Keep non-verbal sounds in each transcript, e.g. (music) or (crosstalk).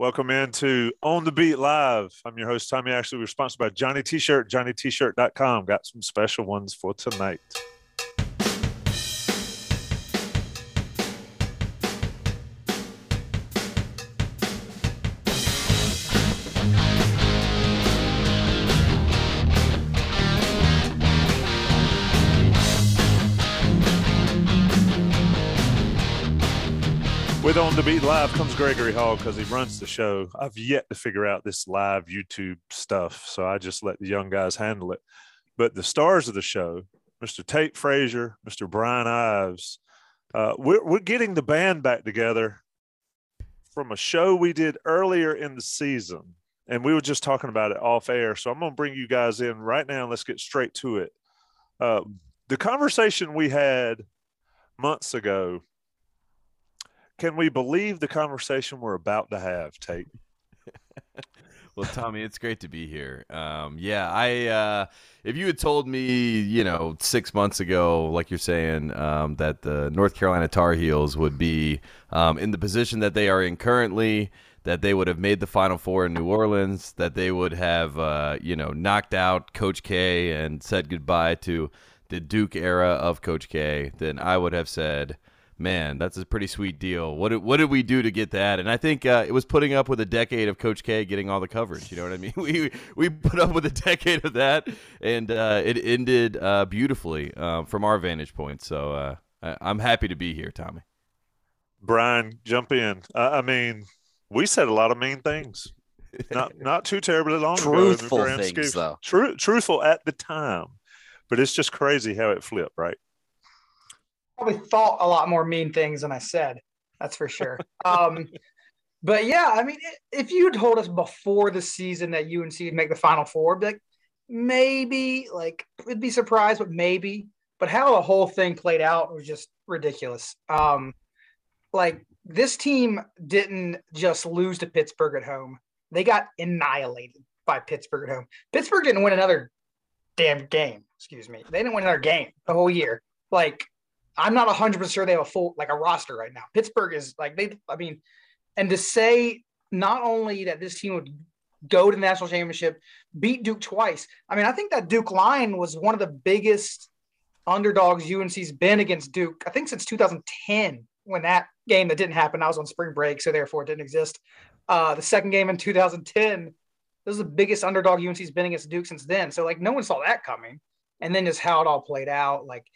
Welcome into On the Beat Live. I'm your host, Tommy Ashley. We're sponsored by Johnny T-Shirt, johnnytshirt.com. Got some special ones for tonight. With On the Beat Live comes Gregory Hall because he runs the show. I've yet to figure out this live YouTube stuff, so I just let the young guys handle it. But the stars of the show, Mr. Tate Frazier, Mr. Brian Ives, uh, we're, we're getting the band back together from a show we did earlier in the season. And we were just talking about it off air. So I'm going to bring you guys in right now. Let's get straight to it. Uh, the conversation we had months ago can we believe the conversation we're about to have, Tate? (laughs) well, Tommy, it's great to be here. Um, yeah, I uh, if you had told me, you know, six months ago, like you're saying, um, that the North Carolina Tar Heels would be um, in the position that they are in currently, that they would have made the Final Four in New Orleans, that they would have, uh, you know, knocked out Coach K and said goodbye to the Duke era of Coach K, then I would have said man, that's a pretty sweet deal. What did, what did we do to get that? And I think uh, it was putting up with a decade of Coach K getting all the coverage. You know what I mean? (laughs) We we put up with a decade of that, and uh, it ended uh, beautifully uh, from our vantage point. So uh, I, am happy to be here, Tommy. Brian, jump in. I mean, we said a lot of mean things. Not (laughs) not too terribly long truthful ago. Truthful things, though. True, truthful at the time, but it's just crazy how it flipped, right? Probably thought a lot more mean things than I said. That's for sure. um, (laughs) but yeah, I mean, if you told us before the season that UNC would make the Final Four, like maybe, like we'd be surprised, but maybe. But how the whole thing played out was just ridiculous. Um, like this team didn't just lose to Pittsburgh at home; they got annihilated by Pittsburgh at home. Pittsburgh didn't win another damn game. Excuse me, they didn't win another game the whole year. Like I'm not 100% sure they have a full, like a roster right now. Pittsburgh is like, they, I mean, and to say not only that this team would go to the national championship, beat Duke twice. I mean, I think that Duke line was one of the biggest underdogs UNC's been against Duke, I think since 2010, when that game that didn't happen, I was on spring break, so therefore it didn't exist. Uh, the second game in 2010, this is the biggest underdog UNC's been against Duke since then. So, like, no one saw that coming. And then just how it all played out. Like,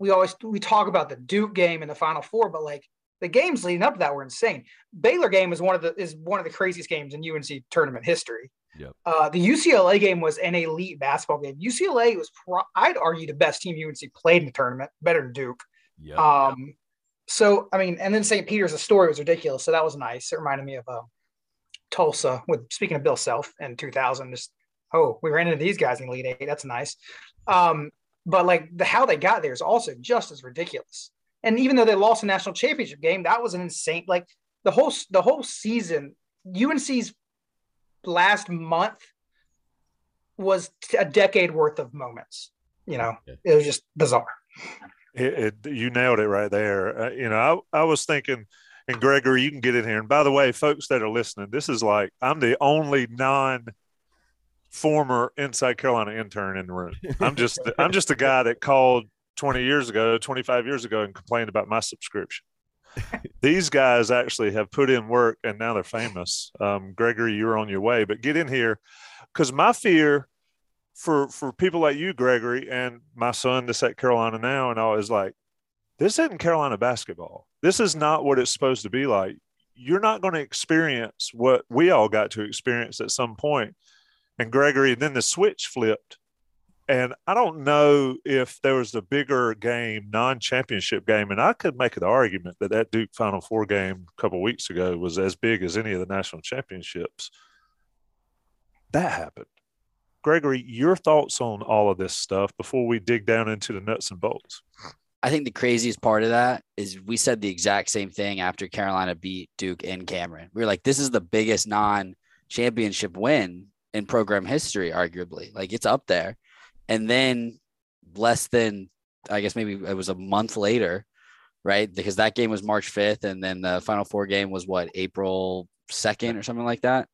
we always we talk about the Duke game in the Final Four, but like the games leading up to that were insane. Baylor game is one of the is one of the craziest games in UNC tournament history. Yep. Uh, the UCLA game was an elite basketball game. UCLA was, pro- I'd argue, the best team UNC played in the tournament, better than Duke. Yep. Um, so I mean, and then St. Peter's, the story was ridiculous. So that was nice. It reminded me of uh, Tulsa. With speaking of Bill Self in 2000, just oh, we ran into these guys in Elite Eight. That's nice. Um, but like the how they got there is also just as ridiculous. And even though they lost a national championship game, that was an insane like the whole the whole season. UNC's last month was a decade worth of moments. You know, it was just bizarre. It, it, you nailed it right there. Uh, you know, I, I was thinking, and Gregory, you can get in here. And by the way, folks that are listening, this is like I'm the only non former Inside Carolina intern in the room. I'm just I'm just a (laughs) guy that called 20 years ago, 25 years ago, and complained about my subscription. (laughs) These guys actually have put in work and now they're famous. Um, Gregory, you're on your way, but get in here because my fear for for people like you, Gregory, and my son that's at Carolina now and all is like, this isn't Carolina basketball. This is not what it's supposed to be like. You're not going to experience what we all got to experience at some point. And Gregory, And then the switch flipped and I don't know if there was a bigger game, non-championship game, and I could make the argument that that Duke Final Four game a couple weeks ago was as big as any of the national championships. That happened. Gregory, your thoughts on all of this stuff before we dig down into the nuts and bolts? I think the craziest part of that is we said the exact same thing after Carolina beat Duke in Cameron. We were like, this is the biggest non championship win in program history, arguably. Like it's up there. And then less than, I guess maybe it was a month later, right? Because that game was March 5th. And then the Final Four game was what, April 2nd or something like that.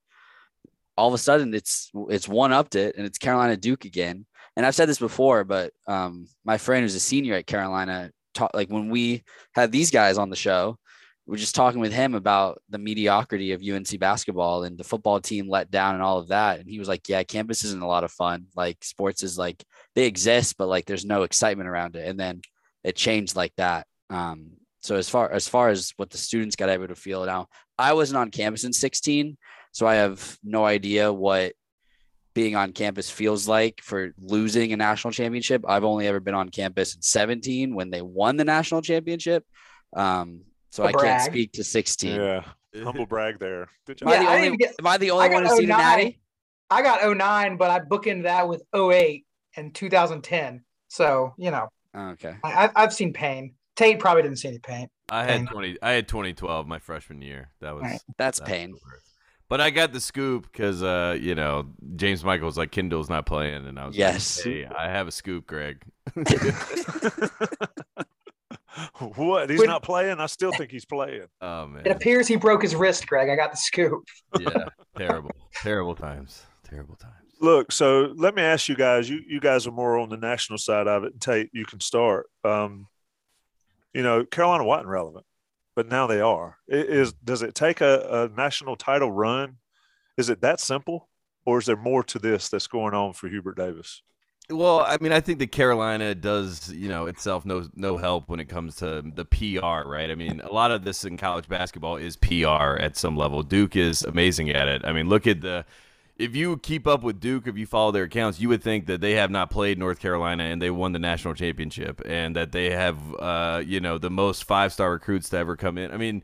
All of a sudden, it's it's one upped it, and it's Carolina Duke again. And I've said this before, but um, my friend who's a senior at Carolina, taught like when we had these guys on the show, we're just talking with him about the mediocrity of UNC basketball and the football team let down and all of that. And he was like, Yeah, campus isn't a lot of fun. Like sports is like they exist, but like there's no excitement around it. And then it changed like that. Um, so as far as far as what the students got able to feel now, I wasn't on campus in 16, so I have no idea what being on campus feels like for losing a national championship. I've only ever been on campus in 17 when they won the national championship. Um, so I can't speak to 16. Yeah. Humble brag there. Good job. Am I the only, get, am I the only I one to see the natty? I got 09, but I bookended that with 08 and 2010. So, you know. Okay. I, have seen pain. Tate probably didn't see any pain. I had pain. 20 I had 2012 my freshman year. That was right. That's that pain. Was but I got the scoop because, uh, you know, James Michaels like Kendall's not playing, and I was yes, like, hey, I have a scoop, Greg. (laughs) (laughs) (laughs) (laughs) what? He's when, not playing? I still think he's playing. (laughs) Oh man. It appears he broke his wrist, Greg. I got the scoop. (laughs) yeah. Terrible. Terrible times. Terrible times. Look, so let me ask you guys. You you guys are more on the national side of it. And Tate, you can start. Um, you know, Carolina wasn't relevant, but now they are. It is does it take a, a national title run? Is it that simple, or is there more to this that's going on for Hubert Davis? Well, I mean, I think that Carolina does, you know, itself no no help when it comes to the PR, right? I mean, a lot of this in college basketball is PR at some level. Duke is amazing at it. I mean, look at the if you keep up with Duke, if you follow their accounts, you would think that they have not played North Carolina and they won the national championship, and that they have, uh, you know, the most five star recruits to ever come in. I mean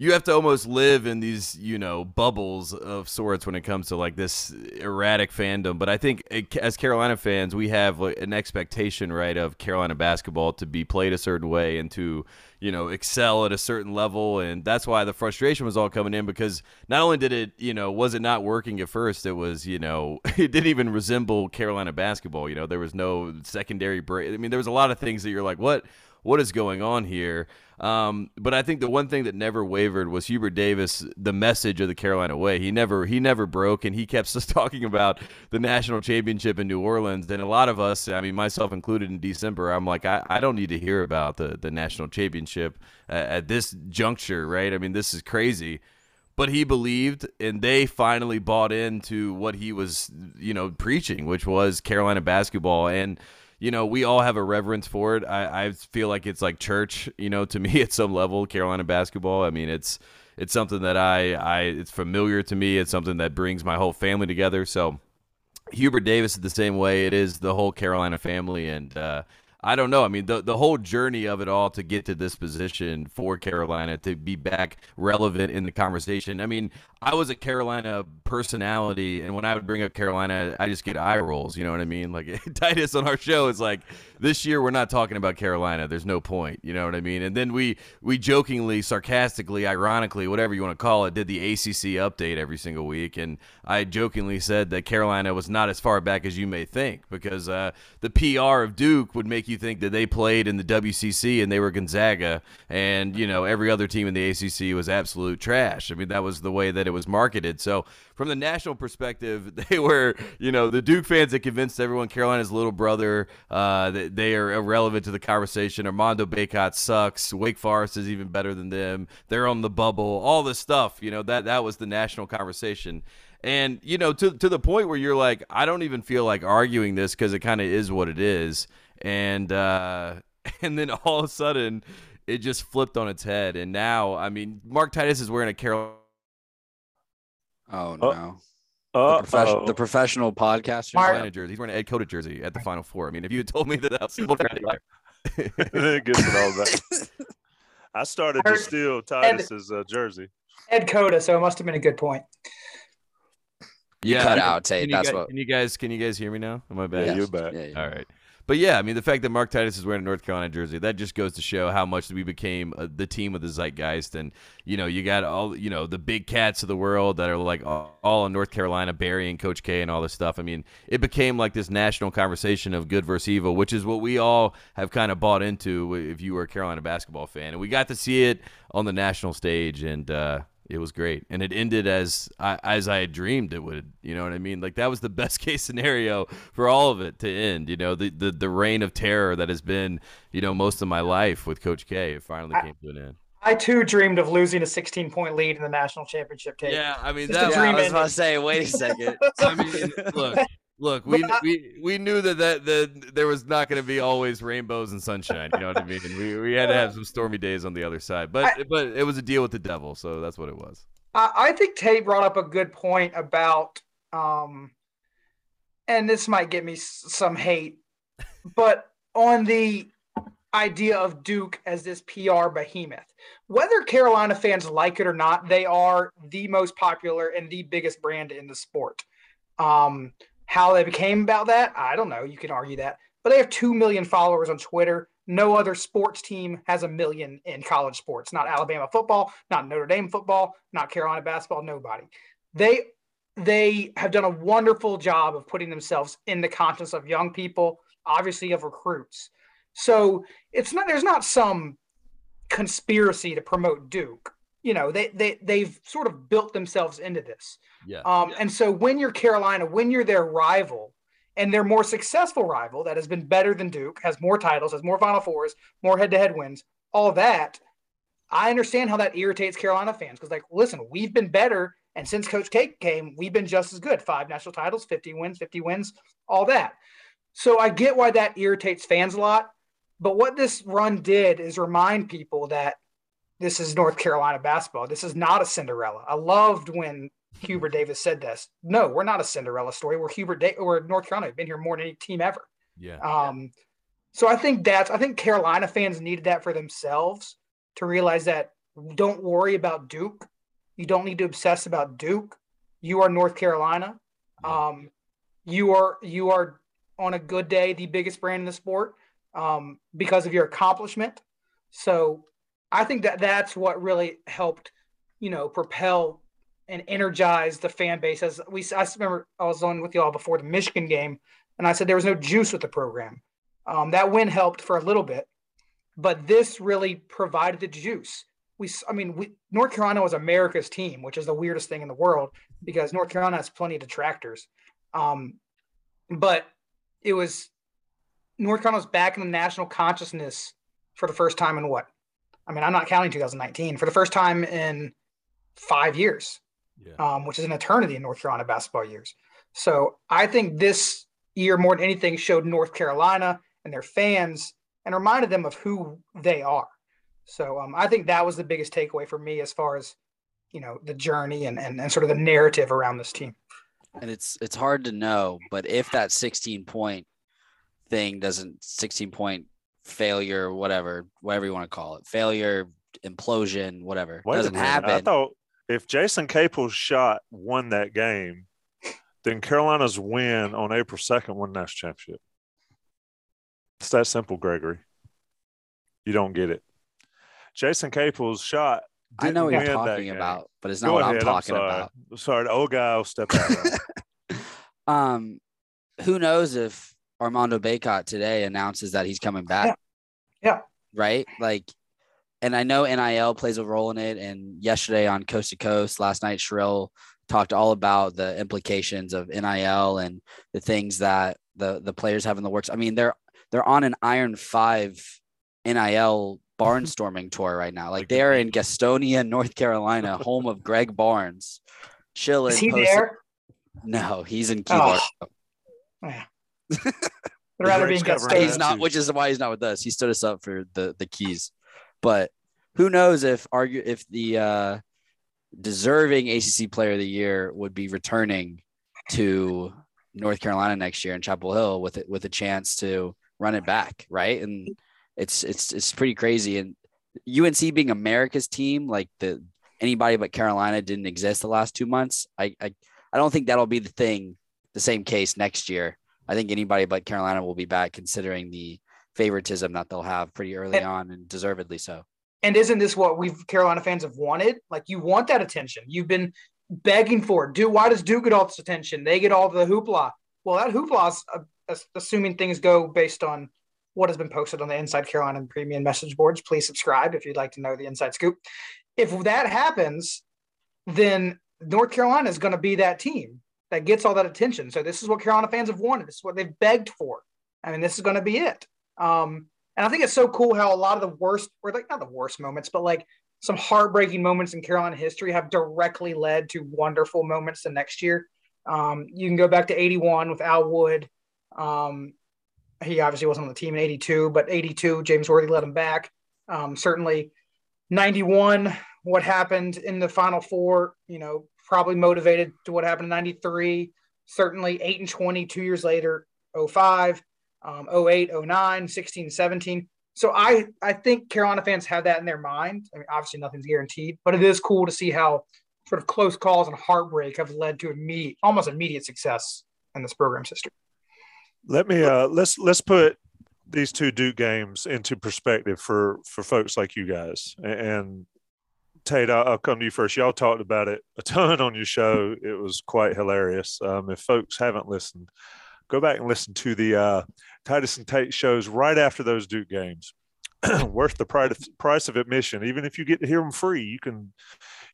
you have to almost live in these you know bubbles of sorts when it comes to like this erratic fandom. But i think eh, as carolina fans we have like an expectation right of carolina basketball to be played a certain way and to you know excel at a certain level. And that's why the frustration was all coming in because not only did it you know was it not working at first it was you know (laughs) it didn't even resemble carolina basketball. You know there was no secondary break. I mean there was a lot of things that you're like what what is going on here? Um, but I think the one thing that never wavered was Hubert Davis, the message of the Carolina way. He never he never broke, and he kept us (laughs) talking about the national championship in New Orleans. And a lot of us, I mean myself included, in December, I'm like, I, I don't need to hear about the the national championship at, at this juncture, right? I mean, this is crazy but he believed and they finally bought into what he was you know preaching which was carolina basketball and you know, we all have a reverence for it. I, I feel like it's like church, you know, to (laughs) me at some level, Carolina basketball. I mean, it's it's something that I, I it's familiar to me. It's something that brings my whole family together. So Hubert Davis is the same way. It is the whole Carolina family, and uh, I don't know. I mean, the the whole journey of it all to get to this position for Carolina to be back relevant in the conversation. I mean, I was a Carolina personality, and when I would bring up Carolina, I just get eye rolls. You know what I mean? Like (laughs) Titus on our show is like, this year we're not talking about Carolina. There's no point. You know what I mean? And then we we jokingly, sarcastically, ironically, whatever you want to call it, did the ACC update every single week, and I jokingly said that Carolina was not as far back as you may think because uh, the PR of Duke would make you think that they played in the WCC and they were Gonzaga, and you know every other team in the ACC was absolute trash. I mean, that was the way that it was marketed. So from the national perspective, (laughs) they were, you know, the Duke fans that convinced everyone Carolina's little brother, uh, that they are irrelevant to the conversation. Armando Bacot sucks. Wake Forest is even better than them. They're on the bubble. All this stuff, you know, that that was the national conversation. And you know, to to the point where you're like, I don't even feel like arguing this because it kind of is what it is. And uh, (laughs) and then all of a sudden, it just flipped on its head. And now, I mean, Mark Titus is wearing a Carol. Oh Oh, no. The, profes- Uh-oh. the professional podcaster. Mark- Carolina jersey. He's wearing an Ed Cota jersey at the Final Four. I mean, if you had told me that, that was simple. it gets it all back. (laughs) I started to steal Titus's uh, jersey. Ed Cota, so it must have been a good point. yeah, cut out, Tate, you, that's guys, what- can you guys can you guys hear me now? Am I back? Yeah, you're back. Yeah, yeah. All right. But yeah, I mean, the fact that Mark Titus is wearing a North Carolina jersey, that just goes to show how much we became uh, the team of the zeitgeist. And, you know, you got all, you know, the big cats of the world that are like all, in North Carolina, Barry and Coach K and all this stuff. I mean, it became like this national conversation of good versus evil, which is what we all have kind of bought into if you were a Carolina basketball fan. And we got to see it on the national stage. And, uh, it was great, and it ended as I, as I had dreamed it would. You know what I mean? Like that was the (laughs) best case scenario for all of it to end. You know, the the, the reign of terror that has been you know most of my life with Coach K. It finally I- came to an end. I too dreamed of losing a 16 point lead in the national championship game. Yeah, I mean Just that. Yeah, I was ending. about to say, wait a second. (laughs) I mean, look, look, we I- we we knew that that, that there was not going to be always rainbows and sunshine. You know what I mean? We we had to have some stormy days on the other side, but I- but it was a deal with the devil, so that's what it was. I, I think Tate brought up a good point about, um, and this might get me s- some hate, but on the idea of Duke as this PR behemoth, whether Carolina fans like it or not, they are the most popular and the biggest brand in the sport. Um, how they became about that, I don't know. You can argue that, but they have two million followers on Twitter. No other sports team has a million in college sports. Not Alabama football, not Notre Dame football, not Carolina basketball. Nobody. They they have done a wonderful job of putting themselves in the conscience of young people, obviously of recruits. So it's not there's not some conspiracy to promote Duke. You know, they they they've sort of built themselves into this. Yeah. Um, and so when you're Carolina, when you're their rival and their more successful rival that has been better than Duke, has more titles, has more Final Fours, more head to head wins, all that, I understand how that irritates Carolina fans because, like, listen, we've been better. And since Coach K came, we've been just as good. Five national titles, 50 wins, 50 wins, all that. So I get why that irritates fans a lot. But what this run did is remind people that this is North Carolina basketball. This is not a Cinderella. I loved when Hubert Davis said this. No, we're not a Cinderella story. We're Hubert da- we're North Carolina. We've been here more than any team ever. Yeah. Um, so I think that's I think Carolina fans needed that for themselves to realize that don't worry about Duke. You don't need to obsess about Duke. You are North Carolina. Yeah. Um, you are you are on a good day the biggest brand in the sport um, because of your accomplishment. So I think that that's what really helped, you know, propel and energize the fan base. As we, I remember I was on with y'all before the Michigan game, and I said there was no juice with the program. Um, that win helped for a little bit, but this really provided the juice. We, I mean, we, North Carolina was America's team, which is the weirdest thing in the world because North Carolina has plenty of detractors. Um, but it was North Carolina was back in the national consciousness for the first time in what? I mean, I'm not counting 2019 for the first time in five years, Yeah. um, which is an eternity in North Carolina basketball years. So I think this year, more than anything, showed North Carolina and their fans and reminded them of who they are. So um, I think that was the biggest takeaway for me as far as you know the journey and, and, and sort of the narrative around this team. and it's it's hard to know, but if that 16 point thing doesn't 16 point failure, whatever, whatever you want to call it, failure, implosion, whatever, Wait doesn't minute. I thought if Jason Capel's shot won that game, then Carolina's win on April 2nd won the national championship. It's that simple, Gregory. You don't get it. Jason Capel's shot. I know what you're didn't win that talking about, but it's Go not what ahead, I'm talking sorry. about. Sorry, the old guy will step out. (laughs) Um, who knows if Armando Bacot today announces that he's coming back. Yeah. yeah. Right. Like, and I know NIL plays a role in it. And yesterday on Coast to Coast, last night, Sherrell talked all about the implications of NIL and the things that the the players have in the works. I mean, they're they're on an Iron Five NIL barnstorming (laughs) tour right now. Like they are in Gastonia, North Carolina, home of Greg Barnes. (laughs) Chilling. Is he there? No, he's in Key oh. Yeah. I'd rather be in Gastonia. He's not, which is why he's not with us. He stood us up for the the keys. But who knows if argue if the uh, deserving ACC Player of the Year would be returning to North Carolina next year in Chapel Hill with it with a chance to run it back, right? And it's it's it's pretty crazy. And UNC being America's team, like the anybody but Carolina didn't exist the last two months. I I, I don't think that'll be the thing, the same case next year. I think anybody but Carolina will be back, considering the favoritism that they'll have pretty early and, on, and deservedly so. And isn't this what we've Carolina fans have wanted? Like you want that attention. You've been begging for it. Duke, why does Duke get all this attention? They get all the hoopla. Well, that hoopla is uh, assuming things go based on what has been posted on the Inside Carolina Premium message boards. Please subscribe if you'd like to know the inside scoop. If that happens, then North Carolina is going to be that team that gets all that attention. So this is what Carolina fans have wanted. This is what they've begged for. I mean, this is going to be it. Um, and I think it's so cool how a lot of the worst, or like not the worst moments, but like some heartbreaking moments in Carolina history have directly led to wonderful moments the next year. Um, you can go back to 81 with Al Wood. Um, he obviously wasn't on the team in 82, but 82, James Worthy led him back. Um, certainly 91, what happened in the final four, you know, probably motivated to what happened in 93. Certainly 8 and 20, two years later, 05, um, 08, 09, 16, 17. So I, I think Carolina fans have that in their mind. I mean, obviously nothing's guaranteed, but it is cool to see how sort of close calls and heartbreak have led to immediate, almost immediate success in this program's history. Let me uh, let's let's put these two Duke games into perspective for for folks like you guys. And Tate, I'll, come to you first. Y'all talked about it a ton on your show. It was quite hilarious. Um, if folks haven't listened, go back and listen to the uh, Titus and Tate shows right after those Duke games. (clears throat) Worth the price of admission. Even if you get to hear them free, you can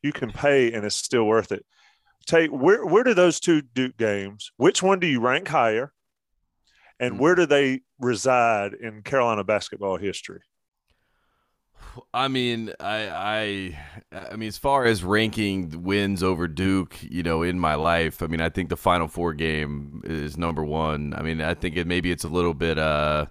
you can pay, and it's still worth it. Tate, where where do those two Duke games? Which one do you rank higher? and mm-hmm. where do they reside in Carolina basketball history? I mean, I, I, I mean, as far as ranking wins over Duke, you know, in my life, I mean, I think the Final Four game is number one. I mean, I think it maybe it's a little bit, uh,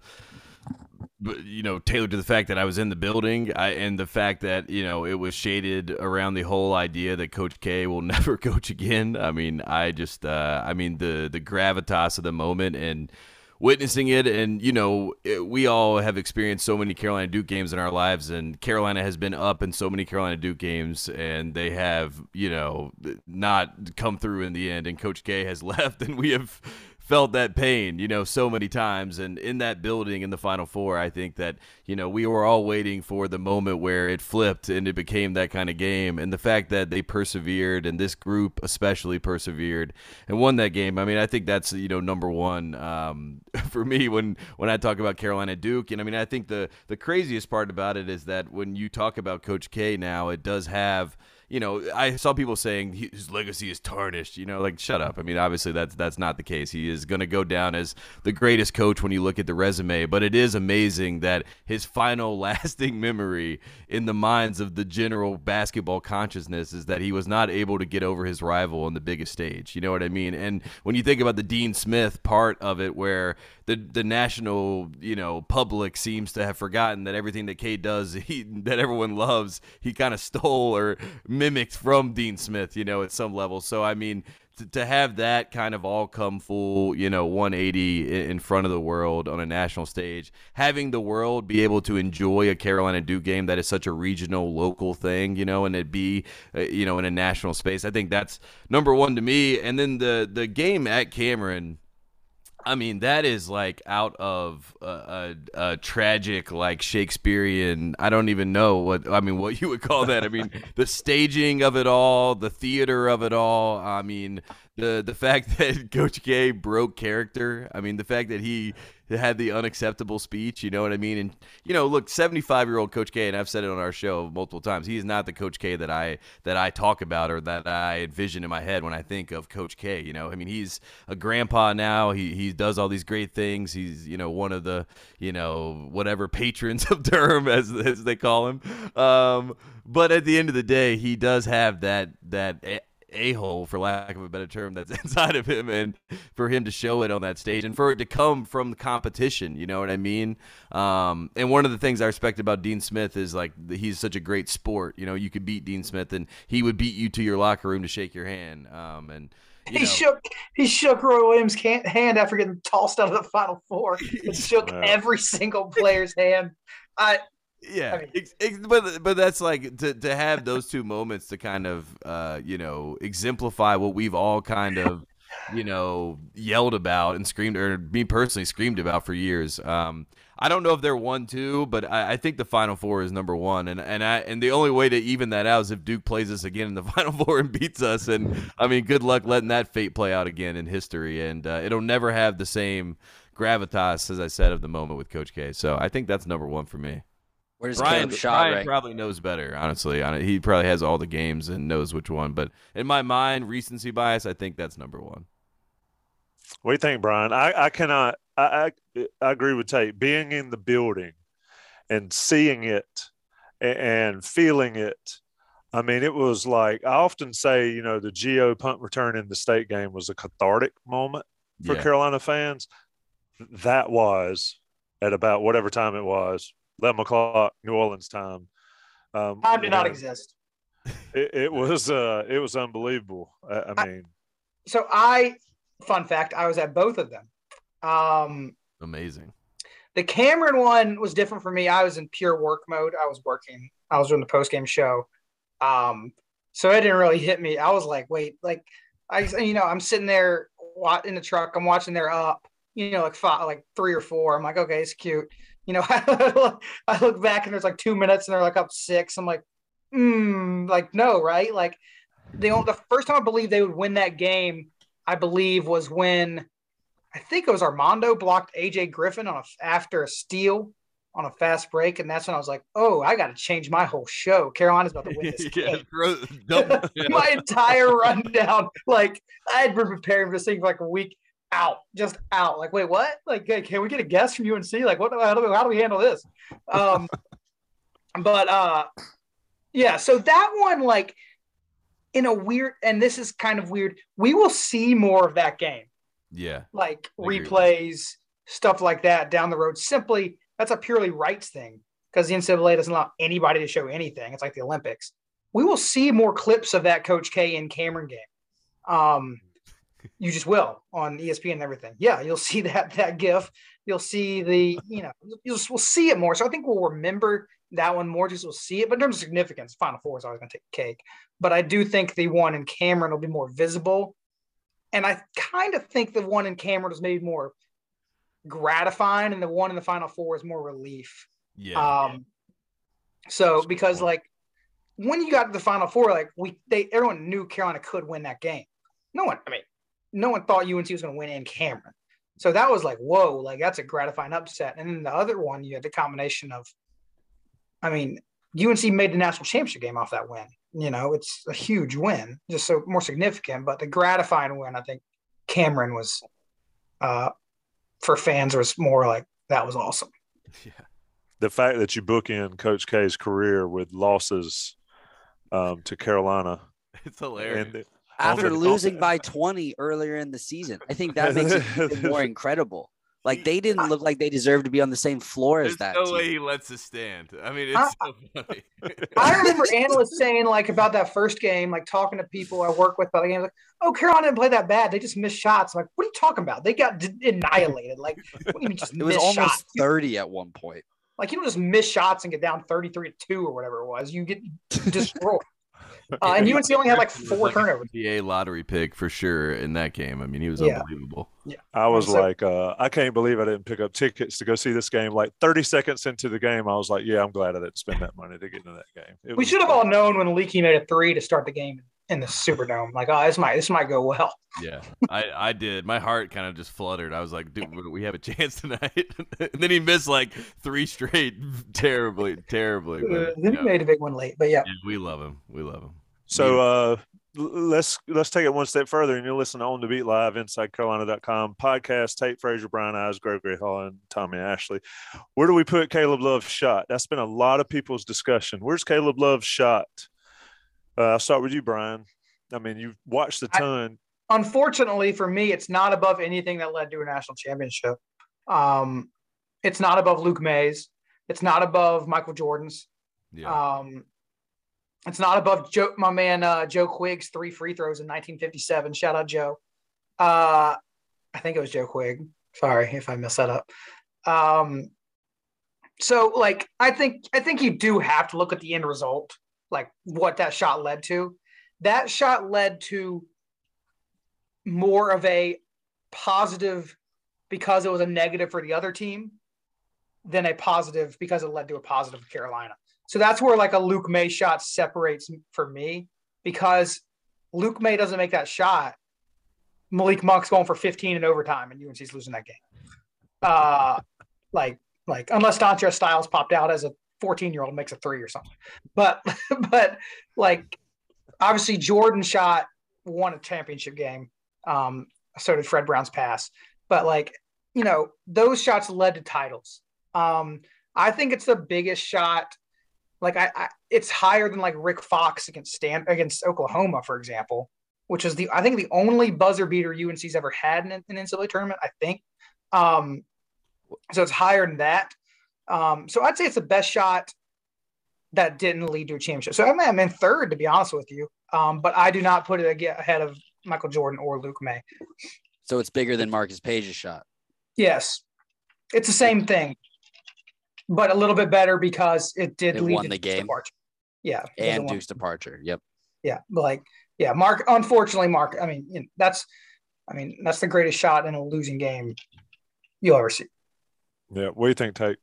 you know, tailored to the fact that I was in the building, I, and the fact that you know it was shaded around the whole idea that Coach K will (laughs) never coach again. I mean, I just, uh, I mean, the the gravitas of the moment and witnessing it. And you know it, we all have experienced so many carolina duke games in our lives and carolina has been up in so many carolina duke games and they have you know not come through in the end. And coach k has (laughs) left and we have felt that pain, you know, so many times. And in that building in the Final Four, I think that, you know, we were all waiting for the moment where it flipped and it became that kind of game. And the fact that they persevered and this group especially persevered and won that game, I mean, I think that's, you know, number one um, (laughs) for me when, when I talk about Carolina Duke. And I mean, I think the, the craziest part about it is that when you talk about Coach K now, it does have – you know, I saw people saying his legacy is tarnished. You know, like shut up. I mean, obviously that's that's not the case. He is going to go down as the greatest coach when you look at the resume. But it is amazing that his final (laughs) lasting memory in the minds of the general basketball consciousness is that he was not able to get over his rival on the biggest stage. You know what I mean? And when you think about the Dean Smith part of it, where the the national you know public seems to have forgotten that everything that K does, (laughs) he that everyone loves, he kind of stole or mimicked from Dean Smith, you know, at some level. So I mean, to, to have that kind of all come full, you know, 180 in front of the world on a national stage, having the world be able to enjoy a Carolina Duke game that is such a regional, local thing, you know, and it be, uh, you know, in a national space. I think that's number one to me. And then the the game at Cameron I mean, that is like out of a, a, a, tragic, like Shakespearean. I don't even know what I mean. What you would call that? I mean, (laughs) the staging of it all, the theater of it all. I mean, the the fact (laughs) that Coach K broke character. I mean, the fact that he had the unacceptable speech. You know what I mean? And you know, look, seventy five year old Coach K, and I've said it on our show multiple times. He is not the Coach K that I that I talk about or that I envision in my head when I think of Coach K. You know, I mean, he's a grandpa now. He he does all these great things. He's you know one of the you know whatever patrons (laughs) of Durham as as they call him. Um, but at the end of the day, he does have that that a hole, for lack of a better term, that's (laughs) inside of him, and for him to show it on that stage, and for it to come from the competition, you know what I mean? Um, and one of the things I respect about Dean Smith is like he's such a great sport. You know, you could beat Dean Smith, and he would beat you to your locker room to shake your hand. Um, and (laughs) he know. shook he shook Roy Williams' hand after getting tossed out of the Final Four. He (laughs) shook every single player's hand. I yeah, I mean, ex- ex- but but that's like to to have those two moments to kind of uh, you know exemplify what we've all kind of you know yelled about and screamed or me personally screamed about for years. Um, I don't know if they're one two, but I, I, think the Final Four is number one, and and I and the only way to even that out is if Duke plays us again in the (laughs) Final Four and beats us, and I mean, good luck letting that fate play out again in history, and uh, it'll never have the same gravitas as I said of the moment with Coach K. So I think that's number one for me. Where's Brian, shot Brian probably knows better, honestly. He probably has all the games and knows which one. But in my mind, recency bias, I think that's number one. What do you think, Brian? I, I cannot. I, I, I agree with Tate. Being in the building and seeing it and, and feeling it. I mean, it was like I often say, you know, the Gio punt return in the state game was a cathartic moment for yeah. Carolina fans. That was at about whatever time it was 11 o'clock New Orleans time. Um, time did not exist. It, it, was uh, it was unbelievable. I, I mean, I, so I fun fact, I was at both of them. Um, Amazing. The Cameron one was different for me. I was in pure work mode. I was working. I was doing the post game show. Um, so it didn't really hit me. I was like, wait, like I, you know, I'm sitting there in the truck. I'm watching their up. You know, like five, like three or four. I'm like, okay, it's cute you know, (laughs) I look back and there's like two minutes and they're like up six. I'm like, hmm, like no, right? Like the the first time I believe they would win that game, I believe was when I think it was Armando blocked AJ Griffin on a, after a steal on a fast break, and that's when I was like, "Oh, I got to change my whole show. Carolina's about to win this (laughs) game." (laughs) my entire rundown, like I had been preparing for this thing for like a week, out, just out. Like, wait, what? Like, can we get a guess from UNC? Like, what? How do we, how do we handle this? Um, (laughs) but uh, yeah. So that one, like, in a weird, and this is kind of weird. We will see more of that game. Yeah. Like replays, stuff like that down the road. Simply, that's a purely rights thing because the NCAA doesn't allow anybody to show anything. It's like the Olympics. We will see more clips of that Coach K and Cameron game. Um, you just will on ESPN and everything. Yeah, you'll see (laughs) that that GIF. You'll see the you know you'll we'll see it more. So I think we'll remember that one more. Just we'll see it. But in terms of significance, Final Four is always going to take cake. But I do think the one in Cameron will be more visible, and I kind of think the one in Cameron is maybe more gratifying, and the one in the Final Four is more relief. Yeah. Um. So because like when you got to the Final Four, like we they everyone knew Carolina could win that game. No one, I mean, no one thought UNC was going to win in Cameron. So that was like, whoa, like that's a gratifying upset. And then the other one, you had the combination of, I mean, UNC made the national championship game off that win. You know, it's a huge win, just so more significant. But the gratifying win, I think Cameron was, uh, for fans, was more like that was awesome. (laughs) Yeah. The fact that you book in Coach K's career with losses um, to Carolina, it's hilarious. And, after losing by 20 earlier in the season. I think that makes it even more (laughs) incredible. Like they didn't look like they deserved to be on the same floor There's as that. No team. way he lets us stand. I mean, it's I, so funny. (laughs) I remember analysts saying like about that first game, like talking to people I work with about the game, like, "Oh, Carolina didn't play that bad. They just missed shots." I'm like, what are you talking about? They got annihilated. Like, what do you mean just? (laughs) It was almost shots? 30 at one point. Like you don't just miss shots and get down 33 to two or whatever it was. You get destroyed. (laughs) Uh, and UNC only had like four like turnovers. A lottery pick for sure in that game. I mean, he was yeah. unbelievable. Yeah, I was so, like, uh, I can't believe I didn't pick up tickets to go see this game. Like 30 seconds into the game, I was like, yeah, I'm glad I didn't spend that money to get into that game. It we should have all known when Leaky made a three to start the game. In the Superdome. Like, oh, this might this might go well. (laughs) Yeah, I, I did. My heart kind of just fluttered. I was like, dude, we have a chance tonight. (laughs) and then he missed like three straight, (laughs) terribly, terribly. But, then he made a big one late, but yeah. yeah. we love him. We love him. So uh, let's let's take it one step further, and you'll listen to On the Beat Live, InsideCarolina.com podcast. Tate Frazier, Brian Ives, Gregory Hall, and Tommy Ashley. Where do we put Caleb Love's shot? That's been a lot of people's discussion. Where's Caleb Love's shot? Uh, I'll start with you, Brian. I mean, you've watched a ton. I, unfortunately for me, it's not above anything that led to a national championship. Um, it's not above Luke Maye's. It's not above Michael Jordan's. Yeah. Um, it's not above Joe, my man uh, Joe Quigg's three free throws in 1957. Shout out Joe. Uh, I think it was Joe Quigg. Sorry if I messed that up. Um, so like I think I think you do have to look at the end result, like what that shot led to. That shot led to more of a positive because it was a negative for the other team than a positive because it led to a positive for Carolina. So that's where like a Luke Maye shot separates for me because Luke Maye doesn't make that shot. Malik Monk's going for 15 in overtime and UNC's losing that game. Uh, like, like unless Dontrez Styles popped out as a 14 year old makes a three or something. But, (laughs) but like, obviously Jordan shot won a championship game. Um, so did Fred Brown's pass. But like, you know, those shots led to titles. Um, I think it's the biggest shot like I, I, it's higher than like Rick Fox against Stan against Oklahoma, for example, which is the I think the only buzzer beater UNC's ever had in an NCAA tournament. I think, um, so it's higher than that. Um, so I'd say it's the best shot that didn't lead to a championship. So I mean, I'm in third to be honest with you, um, but I do not put it ahead of Michael Jordan or Luke Maye. So it's bigger than Marcus Paige's shot. Yes, it's the same thing but a little bit better because it did it lead won the game. Departure. Yeah, and Duke's departure. Yep. Yeah, like yeah, Mark. Unfortunately, Mark. I mean, you know, that's, I mean, that's the greatest shot in a losing game you'll ever see. Yeah. What do you think, Tate?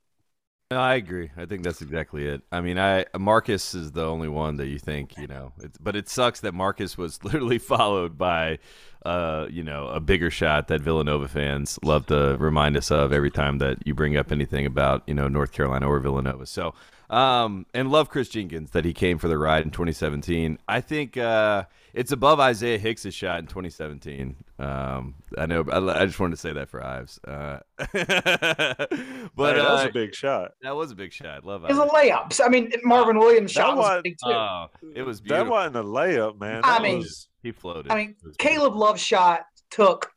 No, I agree. I think that's exactly it. I mean, I Marcus is the only one that you think, you know, but it sucks that Marcus was (laughs) literally followed by, uh, you know, a bigger shot that Villanova fans love to remind us of every time that you bring up anything about, you know, North Carolina or Villanova. So, um, and love Chris Jenkins that he came for the ride in 2017. I think uh, it's above Isaiah Hicks' shot in 2017. Um, I know. I, I, just wanted to say that for Ives. Uh, (laughs) but hey, that was uh, a big shot. That was a big shot. Love it. was a layup. I mean, Marvin Williams shot was, was big too. Oh, it was beautiful. That wasn't a layup, man. That I mean, was, he floated. I mean, Caleb Love shot took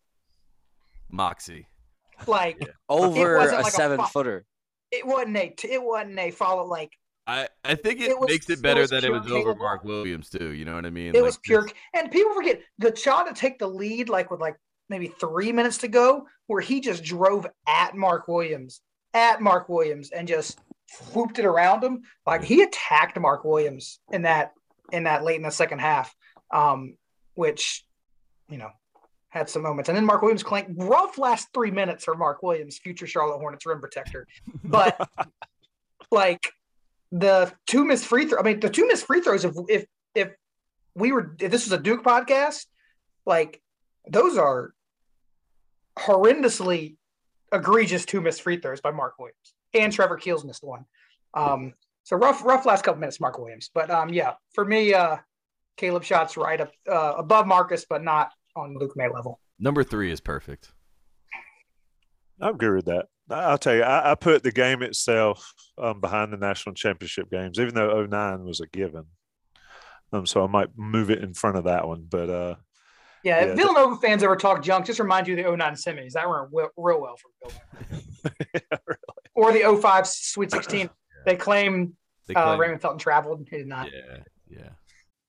moxie. Like yeah. (laughs) over a like seven a, footer. It wasn't a. It wasn't a follow like I, I think it, it was, makes it better it that it was over Mark Williams too. You know what I mean? It like, was pure, and people forget the shot to take the lead, like with like maybe three minutes to go, where he just drove at Mark Williams, at Mark Williams, and just whooped it around him. Like he attacked Mark Williams in that in that late in the second half, um, which you know had some moments. And then Mark Williams claimed rough last three minutes for Mark Williams, future Charlotte Hornets rim protector, but (laughs) like the two missed free throw. I mean, the two missed free throws. If if if we were if this was a Duke podcast, like those are horrendously egregious two missed free throws by Mark Williams and Trevor Keels missed one. Um, so rough rough last couple minutes, Mark Williams. But um, yeah, for me, uh, Caleb shots right up uh, above Marcus, but not on Luke Maye level. Number three is perfect. I agree with that. I'll tell you, I, I put the game itself um, behind the national championship games, even though 09 was a given. Um, so I might move it in front of that one. But uh, yeah, yeah, if Villanova fans ever talk junk, just remind you of the 09 semis. That went real well for Villanova. yeah, (laughs) really. Or the 05 Sweet 16. yeah. They claim, they uh, claim uh, Raymond Felton traveled. He did not. Yeah, yeah.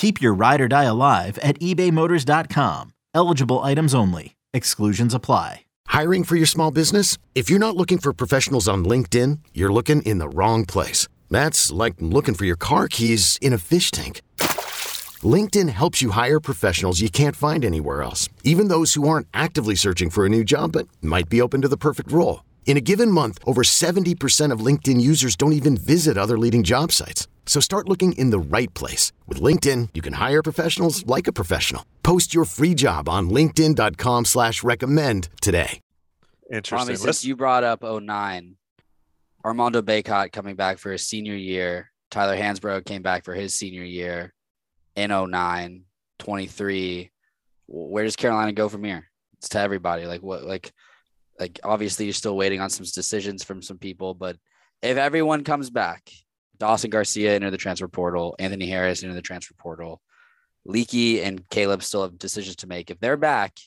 Keep your ride or die alive at ebaymotors.com. Eligible items only. Exclusions apply. Hiring for your small business? If you're not looking for professionals on LinkedIn, you're looking in the wrong place. That's like looking for your car keys in a fish tank. LinkedIn helps you hire professionals you can't find anywhere else, even those who aren't actively searching for a new job but might be open to the perfect role. In a given month, over 70% of LinkedIn users don't even visit other leading job sites. So start looking in the right place. With LinkedIn, you can hire professionals like a professional. Post your free job on linkedin.com slash recommend today. Interesting. Tommy, since you brought up 09, Armando Bacot coming back for his senior year. Tyler Hansbrough came back for his senior year in 09, 23. Where does Carolina go from here? It's to everybody. Like what like like obviously you're still waiting on some decisions from some people, but if everyone comes back, Dawson Garcia into the transfer portal, Anthony Harris into the transfer portal, Leaky and Caleb still have decisions to make. If they're back,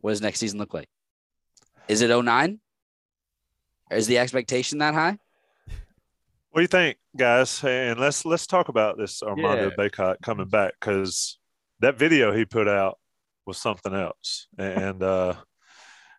what does next season look like? Is it 09? Is the expectation that high? What do you think, guys? And let's let's talk about this Armando Yeah. Bacot coming back because that video he put out was something else, and uh,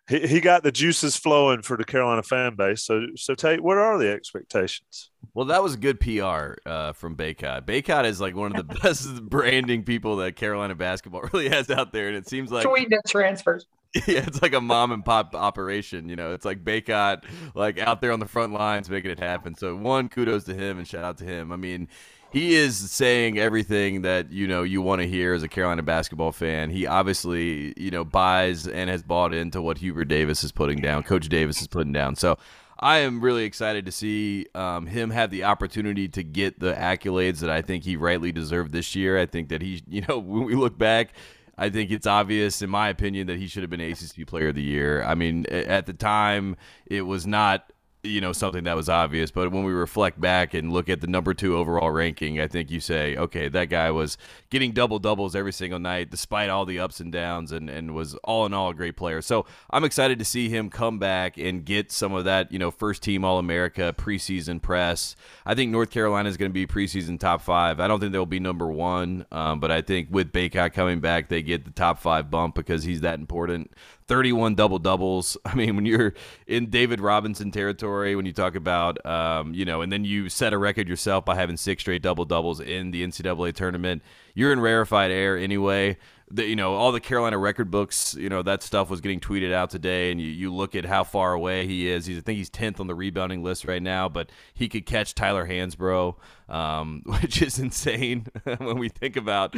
he he got the juices flowing for the Carolina fan base. So so Tate, what are the expectations? Well, that was a good PR uh, from Bacot. Bacot is like one of the (laughs) best branding people that Carolina basketball (laughs) really has out there, and it seems like Tweeting at transfers. (laughs) yeah, it's like a mom and pop operation. You know, it's like Bacot, like out there on the front lines making it happen. So one, kudos to him and shout out to him. I mean, he is saying everything that you know you want to hear as a Carolina basketball fan. He obviously you know buys and has bought into what Hubert Davis is putting down, Coach Davis is putting down. So. I am really excited to see um, him have the opportunity to get the accolades that I think he rightly deserved this year. I think that he, (laughs) you know, when we look back, I think it's obvious, in my opinion, that he should have been ACC Player of the Year. I mean, at the time, it was not, you know, something that was obvious. But when we reflect back and look at the number two overall ranking, I think you say, okay, that guy was getting double doubles every single night, despite all the ups and downs, and and was all in all a great player. So I'm excited to see him come back and get some of that, you know, first team All America preseason press. I think North Carolina is going to be preseason top five. I don't think they'll be number one, um, but I think with Bacot coming back, they get the top five bump because he's that important. 31 double doubles. (laughs) I mean, when you're in David Robinson territory, when you talk about, um, you know, and then you set a record yourself by having six straight double doubles in the NCAA tournament, you're in rarefied air anyway. The, you know, all the Carolina record books, you know, that stuff was getting tweeted out today, and you, you look at how far away he is. He's, I think he's 10th on the rebounding list right now, but he could catch Tyler Hansbrough, um, (laughs) which is insane (laughs) when we think about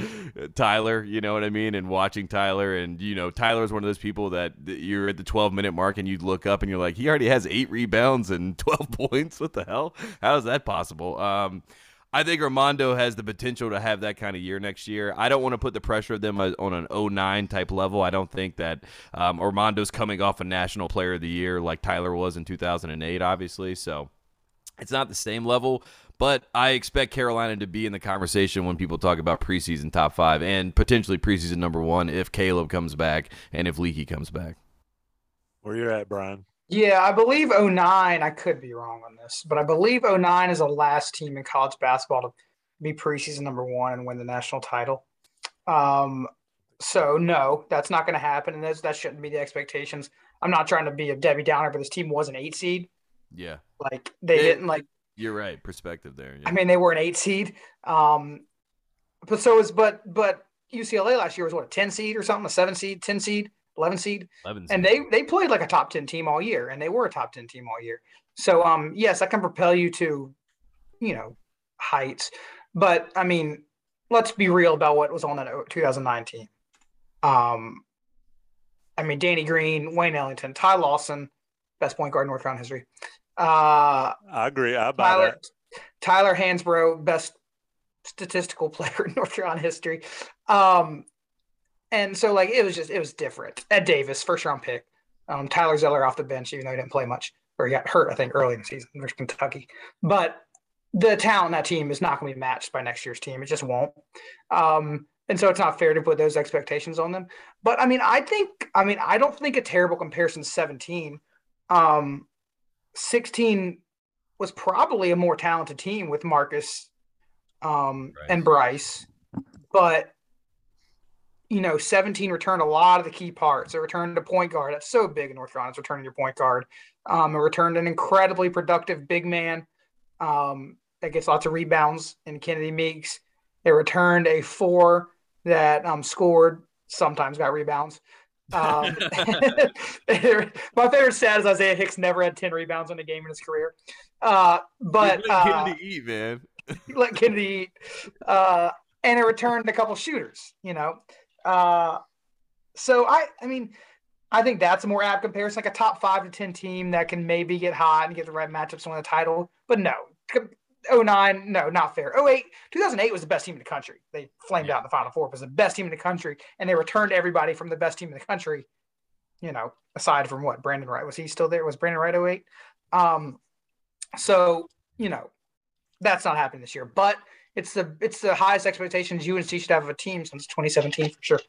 Tyler, you know what I mean? And watching Tyler, and, you know, Tyler is one of those people that that you're at the 12 minute mark and you look up and you're like, he already has eight rebounds and (laughs) 12 points. What the hell? How is that possible? Um, I think Armando has the potential to have that kind of year next year. I don't want to put the pressure of them on an 09 type level. I don't think that um, Armando's coming off a national player of the year like Tyler was in 2008, obviously. So it's not the same level, but I expect Carolina to be in the conversation when people talk about preseason top five and potentially preseason number one if Caleb comes back and if Leaky comes back. Where you're at, Brian? Yeah, I believe 09, I could be wrong on this, but I believe 09 is the last team in college basketball to be preseason number one and win the national title. Um, so no, that's not going to happen, and that shouldn't be the expectations. I'm not trying to be a Debbie Downer, but this team was an eight seed. Yeah, Like they They- didn't like. you're right. Perspective there. Yeah. I mean, they were an eight seed. Um, but so is but but UCLA last year was what a ten seed or something, a seven seed, ten seed, eleven seed. 11 and they they played like a top 10 team all year and they were a top 10 team all year so um yes that can propel you to you know heights but i mean let's be real about what was on that 2019 um i mean danny green wayne ellington ty lawson best point guard in north carolina history uh I agree. I buy tyler that. tyler hansbrough best statistical (laughs) player in north carolina history um and so like it was just it was different. Ed Davis, first round pick. Um, Tyler Zeller off the bench, even though he didn't play much, or he got hurt, I think, early in the season versus Kentucky. But the talent in that team is not going to be matched by next year's team. It just won't. Um, and so it's not fair to put those expectations on them. But I mean, I think, I mean, I don't think a terrible comparison 17. Um, 16 was probably a more talented team with Marcus um, right. and Bryce. But you know, 17 returned a lot of the key parts. It returned a point guard. That's so big in North Carolina. It's returning your point guard. Um, it returned an incredibly productive big man um, that gets lots of rebounds in Kennedy Meeks. It returned a four that um, scored, sometimes got rebounds. Um, (laughs) (laughs) my favorite stat is Isaiah Hicks never had 10 rebounds in a game in his career. Uh, but let uh, Kennedy eat, man. let Kennedy eat. Uh, and it returned a couple shooters, you know. Uh, so I, I mean, I think that's a more apt comparison, like a top five to ten team that can maybe get hot and get the right matchups and win the title. But no, 09, no, not fair. 08, 2008 was the best team in the country. They flamed yeah. out in the Final Four. It was the best team in the country, and they returned everybody from the best team in the country. You know, aside from what Brandon Wright was he still there? Was Brandon Wright 08? Um, so you know, that's not happening this year. But it's the it's the highest expectations UNC should have of a team since 2017 for sure.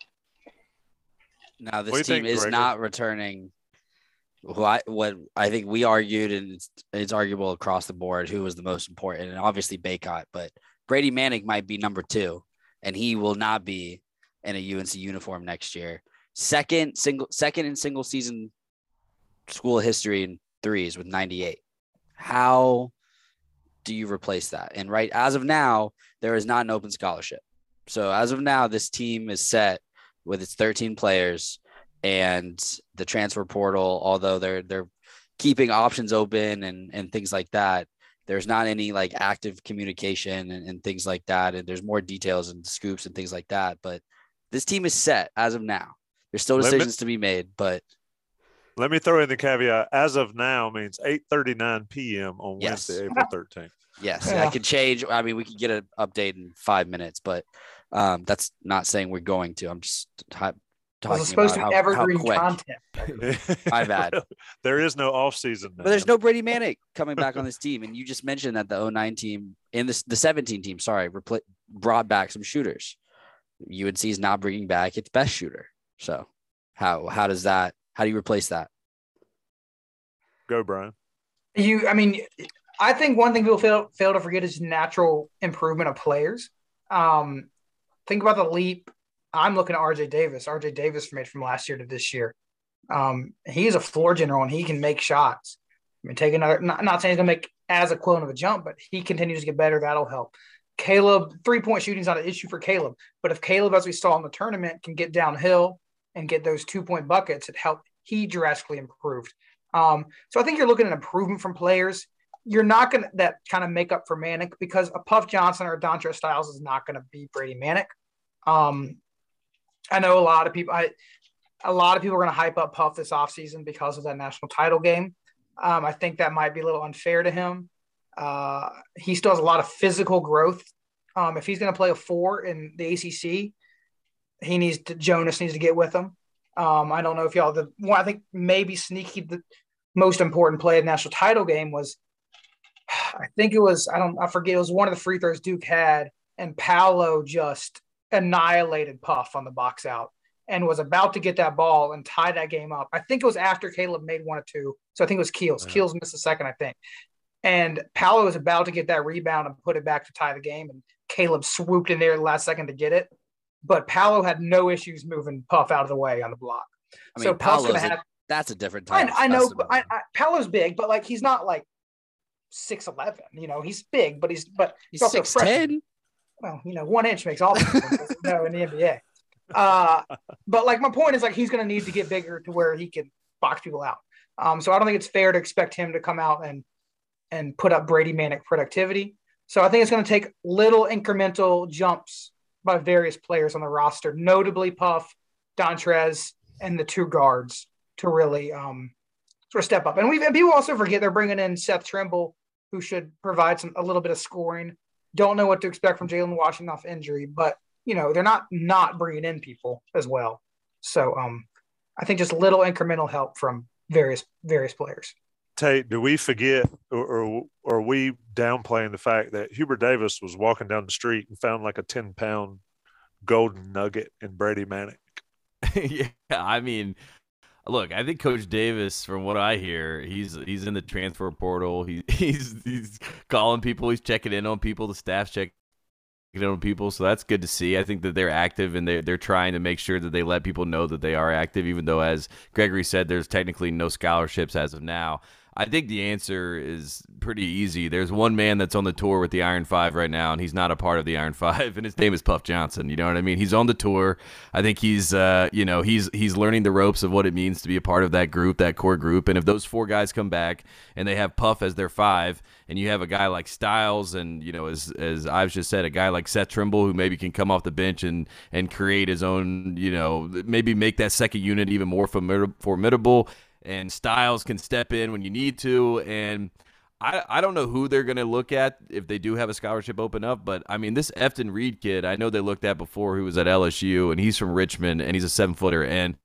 Now this team think, is not returning. Who I what I think we argued and it's, it's arguable across the board who was the most important and obviously Baycott, but Brady Manek might be number two, and he will not be in a UNC uniform next year. Second single second in single season school history in threes with 98. How do you replace that? And right as of now, there is not an open scholarship. So as of now, this team is set with its 13 players and the transfer portal, although they're they're keeping options open and and things like that. There's not any like active communication and, and things like that. And there's more details and scoops and things like that. But this team is set as of now. There's still decisions to be made, but let me throw in the caveat. As of now means 8:39 p.m. on yes. Wednesday, April 13th. Yes, yeah. that could change. I mean, we could get an update in five minutes, but um, that's not saying we're going to. I'm just talking supposed about to be how, evergreen how quick. content. (laughs) My bad. There is no off season, but there's no Brady Manek coming back on this team, and you just mentioned that the 09 team in this the 17 team, sorry, repl- brought back some shooters. UNC is not bringing back its best shooter. So how how does that? How do you replace that? Go, Brian. You, I mean, I think one thing people fail fail to forget is natural improvement of players. Um, think about the leap. I'm looking at RJ Davis. RJ Davis made from last year to this year. Um, he is a floor general and he can make shots. I mean, take another. Not, not saying he's gonna make as equivalent of a jump, but he continues to get better. That'll help. Caleb, three point shooting is not an issue for Caleb, but if Caleb, as we saw in the tournament, can get downhill and get those two point buckets, it helped. He drastically improved. Um, so I think you're looking at improvement from players you're not going to that kind of make up for Manek because a Puff Johnson or a Dontrez Styles is not going to be Brady Manek. Um, I know a lot of people. I, a lot of people are going to hype up Puff this offseason because of that national title game. Um, I think that might be a little unfair to him. Uh, he still has a lot of physical growth. Um, if he's going to play a four in the ACC, he needs to, Jonas needs to get with him. Um, I don't know if y'all the one I think maybe sneaky the most important play of the national title game was I think it was, I don't, I forget, it was one of the free throws Duke had, and Paolo just annihilated Puff on the box out and was about to get that ball and tie that game up. I think it was after Caleb made one or two. So I think it was Keels. Yeah. Keels missed a second, I think. And Paolo was about to get that rebound and put it back to tie the game. And Caleb swooped in there the last second to get it. But Paolo had no issues moving Puff out of the way on the block. I mean, so Puff's going to have. That's a different type. I, I know. I, I, Paolo's big, but like he's not like six eleven. You know, he's big, but he's but he's, he's six ten. Well, you know, one inch makes all the difference. no, in the NBA. Uh, but like my point is like he's going to need to get bigger to where he can box people out. Um, so I don't think it's fair to expect him to come out and and put up Brady Manek productivity. So I think it's going to take little incremental jumps by various players on the roster, notably Puff, Dontrez, and the two guards to really um, sort of step up. And we and people also forget they're bringing in Seth Trimble, who should provide some a little bit of scoring. Don't know what to expect from Jalen Washington off injury, but you know they're not not bringing in people as well. So um, I think just little incremental help from various various players. Tate, do we forget or, or, are we downplaying the fact that Hubert Davis was walking down the street and found like a 10 pound golden nugget in Brady Manek? (laughs) yeah, I mean, look, I think Coach Davis, from what I hear, he's he's in the transfer portal. He, (laughs) he's he's calling people. He's checking in on people. The staff's checking in on people. So that's good to see. I think that they're active and they're they're trying to make sure that they let people know that they are active, even though, as Gregory said, there's technically no scholarships as of now. I think the answer is pretty easy. There's one man that's on the tour with the Iron Five right now, and he's not a part of the Iron Five, (laughs) and his name is Puff Johnson. You know what I mean? He's on the tour. I think he's, uh, you know, he's he's learning the ropes of what it means to be a part of that group, that core group. And if those four guys come back and they have Puff as their five, and you have a guy like Styles, and you know, as as I've just said, a guy like Seth Trimble who maybe can come off the bench and and create his own, you know, maybe make that second unit even more formidable and Styles can step in when you need to. And I, I don't know who they're going to look at if they do have a scholarship open up, but I mean, this Efton Reid kid, I know they looked at before who was at LSU, and he's from Richmond, and he's a seven footer. And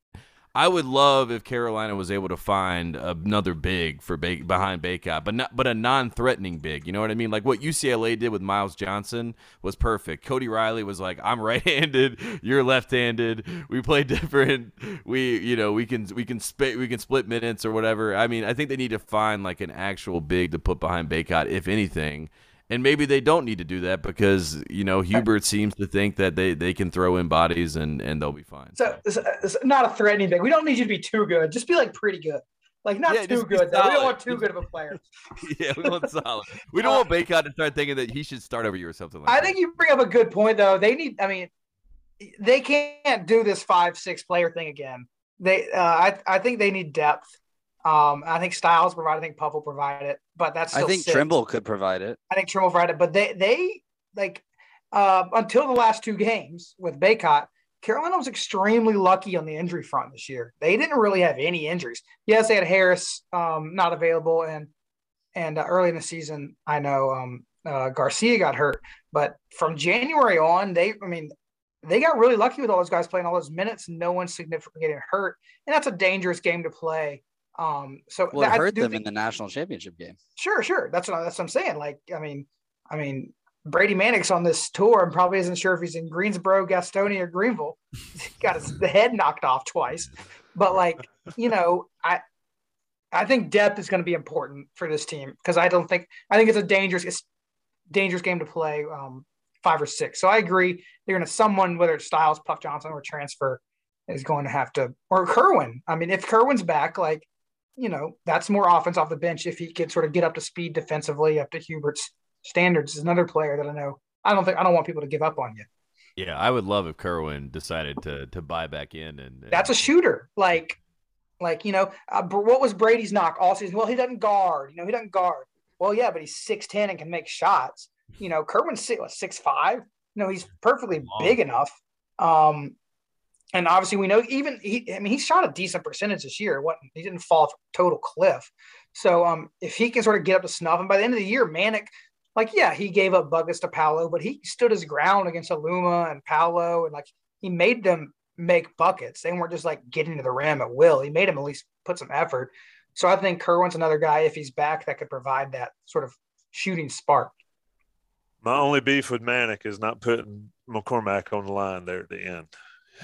I would love if Carolina was able to find another big for ba- behind Bacot, but not but a non-threatening big. You know what I mean? Like what UCLA did with Myles Johnson was perfect. Cody Riley was like, "I'm right-handed, (laughs) you're left-handed. We play different. We you know we can we can split we can split minutes or whatever." I mean, I think they need to find like an actual big to put behind Bacot, if anything. And maybe they don't need to do that because you know Hubert seems to think that they, they can throw in bodies and, and they'll be fine. So it's, it's not a threatening thing. We don't need you to be too good. Just be like pretty good. Like not yeah, too good. Though. We don't want too good of a player. (laughs) yeah, we want solid. We don't want Bacot to start thinking that he should start over you or something like I that. think you bring up a good point though. They need. I mean, they can't do this five six player thing again. They. Uh, I I think they need depth. Um, I think Styles provide. I think Puff will provide it, but that's. I think six. Trimble could provide it. I think Trimble provide it, but they they like uh, until the last two games with Bacot, Carolina was extremely lucky on the injury front this year. They didn't really have any injuries. Yes, they had Harris um, not available, and and uh, early in the season, I know um, uh, Garcia got hurt, but from January on, they I mean they got really lucky with all those guys playing all those minutes, no one significant getting hurt, and that's a dangerous game to play um, so well, it hurt them think, in the national championship game. Sure, sure. That's what that's what I'm saying. Like, I mean, I mean, Brady Manek's on this tour and probably isn't sure if he's in Greensboro, Gastonia, or Greenville. (laughs) got his the head knocked off twice. But like, you know, I I think depth is going to be important for this team because I don't think I think it's a dangerous it's dangerous game to play um, five or six. So I agree. They're going to someone whether it's Styles, Puff Johnson, or transfer is going to have to or Kerwin. I mean, if Kerwin's back, like you know, that's more offense off the bench if he could sort of get up to speed defensively, up to Hubert's standards. Is another player that I know. I don't think I don't want people to give up on you. Yeah, I would love if Kerwin decided to to buy back in, and, and... that's a shooter. Like, like you know, uh, what was Brady's knock all season? Well, he doesn't guard. You know, he doesn't guard. Well, yeah, but he's six ten and can make shots. You know, Kerwin's six what, six five. You know, he's perfectly big enough. Um, and obviously we know even he I mean he shot a decent percentage this year. What he didn't fall off a total cliff. So um if he can sort of get up to snuff, and by the end of the year, Manek, like yeah, he gave up buckets to Paolo, but he stood his ground against Aluma and Paolo, and like he made them make buckets. They weren't just like getting to the rim at will. He made them at least put some effort. So I think Kerwin's another guy if he's back that could provide that sort of shooting spark. My only beef with Manek is not putting McCormack on the line there at the end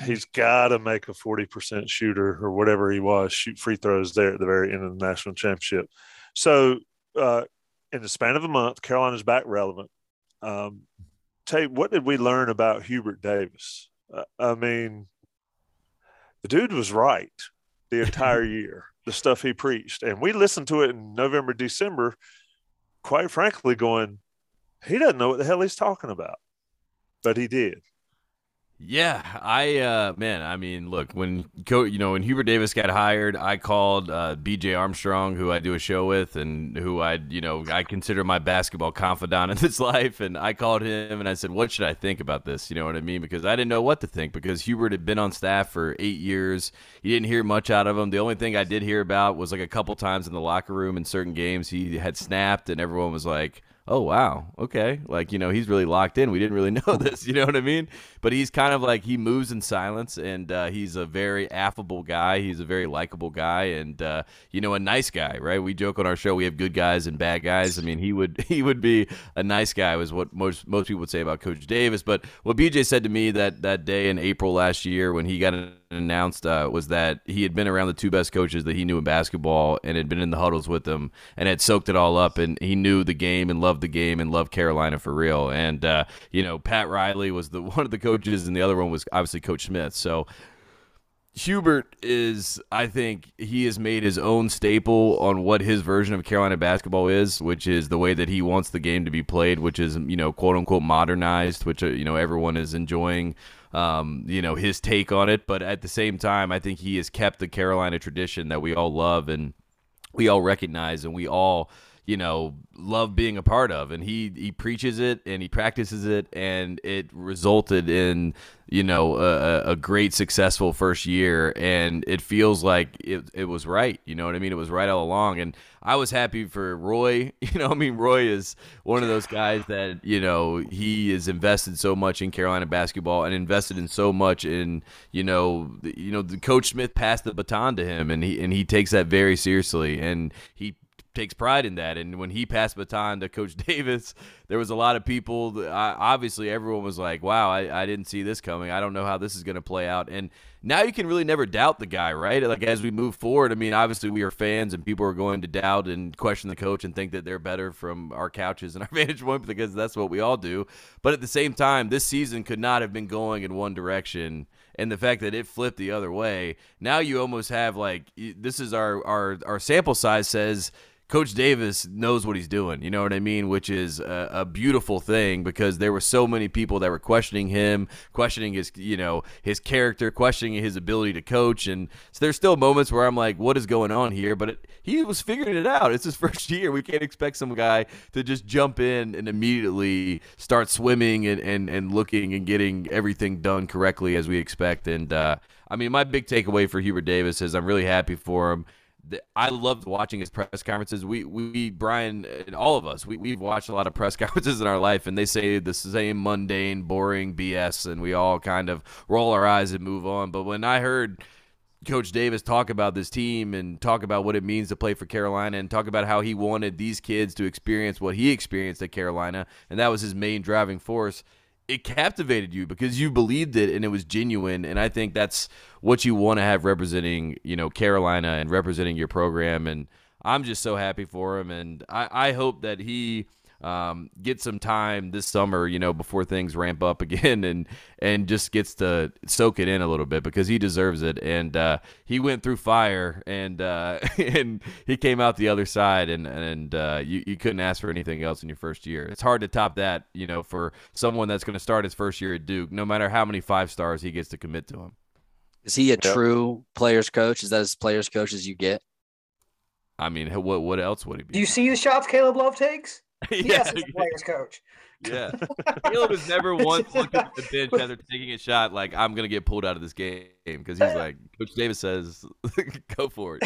he's got to make a 40% shooter or whatever he was, shoot free throws there at the very end of the national championship. So, uh, in the span of a month, Carolina's back relevant. Um, Tate, what did we learn about Hubert Davis? Uh, I mean, the dude was right the entire (laughs) year, the stuff he preached. And we listened to it in November, December, quite frankly, going, he doesn't know what the hell he's talking about. But he did. Yeah, I uh man, I mean, look, when you know when Hubert Davis got hired, I called uh, B.J. Armstrong, who I do a show with, and who I you know I consider my basketball confidant in this (laughs) life, and I called him and I said, "What should I think about this?" You know what I mean? Because I didn't know what to think because Hubert had been on staff for eight years. You didn't hear much out of him. The only thing I did hear about was like a couple times in the locker room in certain games he had snapped, and everyone was like oh wow, okay, like you know he's really locked in. We didn't really (laughs) know this, you know what I mean? But he's kind of like he moves in silence, and uh, he's a very affable guy. He's a very likable guy, and uh, you know a nice guy, right? We joke on our show we have good guys and bad guys. I mean he would (laughs) he would be a nice guy was what most most people would say about Coach Davis. But what BJ said to me that that day in April last year when he got announced uh, was that he had been around the two best coaches that he knew in basketball and had been in the huddles with them and had soaked it all up and he knew the game and loved the game and loved Carolina for real. And uh, you know, Pat Riley was the (laughs) one of the coaches and the other one was obviously Coach Smith. So Hubert is, I think, he has made his own staple on what his version of Carolina basketball is, which is the way that he wants the game to be played, which is, you know, quote unquote modernized, which, uh, you know, everyone is enjoying, um, you know, his take on it. But at the same time, I think he has kept the Carolina tradition that we all love and we all recognize and we all you know love being a part of. And he he preaches it and he practices it and it resulted in you know a, a great successful first year. And it feels like it, it was right. You know what i mean? It was right all along. And i was happy for roy. (laughs) You know i mean roy is one of those guys that you know he is invested so much in carolina basketball and invested in so much in you know you know the coach smith passed the baton to him and he and he takes that very seriously. And he takes pride in that. And when he passed baton to Coach (laughs) Davis, there was a lot of people. That, obviously, everyone was like, "Wow, I, I didn't see this coming. I don't know how this is going to play out." And now you can really never doubt the guy, right? Like as we move forward, I mean, obviously we are fans, and people are going to doubt and question the coach and think that they're better from our couches and (laughs) our vantage point because that's what we all do. But at the same time, this season could not have been going in one direction and the fact that it flipped the other way now you almost have like this is our our our sample size says Coach Davis knows what he's doing. You know what I mean? Which is a, a, beautiful thing because there were so many people that were questioning him, questioning his, you know, his character, questioning his ability to coach, and so there's still moments where I'm like, what is going on here? But it, he was figuring it out. It's his (laughs) first year. We can't expect some guy to just jump in and immediately start swimming and and, and looking and getting everything done correctly as we expect. And uh, I mean, my big takeaway for Hubert Davis is I'm really happy for him. I loved watching his press conferences. We, we, Brian, and all of us, we, we've watched a lot of press (laughs) conferences in our life, and they say the same mundane, boring BS, and we all kind of roll our eyes and move on. But when I heard Coach Davis talk about this team and talk about what it means to play for Carolina and talk about how he wanted these kids to experience what he experienced at Carolina, and that was his main driving force – it captivated you because you believed it and it was genuine. And i think that's what you want to have representing you know carolina and representing your program. And i'm just so happy for him. And i, I hope that he um, get some time this summer, you know, before things ramp up (laughs) again, and and just gets to soak it in a little bit because he deserves it. And uh, he went through fire, and uh, (laughs) and he came out the other side, and and uh, you you couldn't ask for anything else in your first year. It's hard to top that, you know, for someone that's going to start his first year at Duke, no matter how many five stars he gets to commit to him. Is he a yep. true players coach? Is that as players coach as you get? I mean, what what else would he be? Do you see the shots Caleb Love takes? (laughs) yeah, yes, as a players coach. Yeah, (laughs) Caleb has never once looked at the bench (laughs) after taking a shot like I'm gonna get pulled out of this game because he's like Coach Davis says, go for it.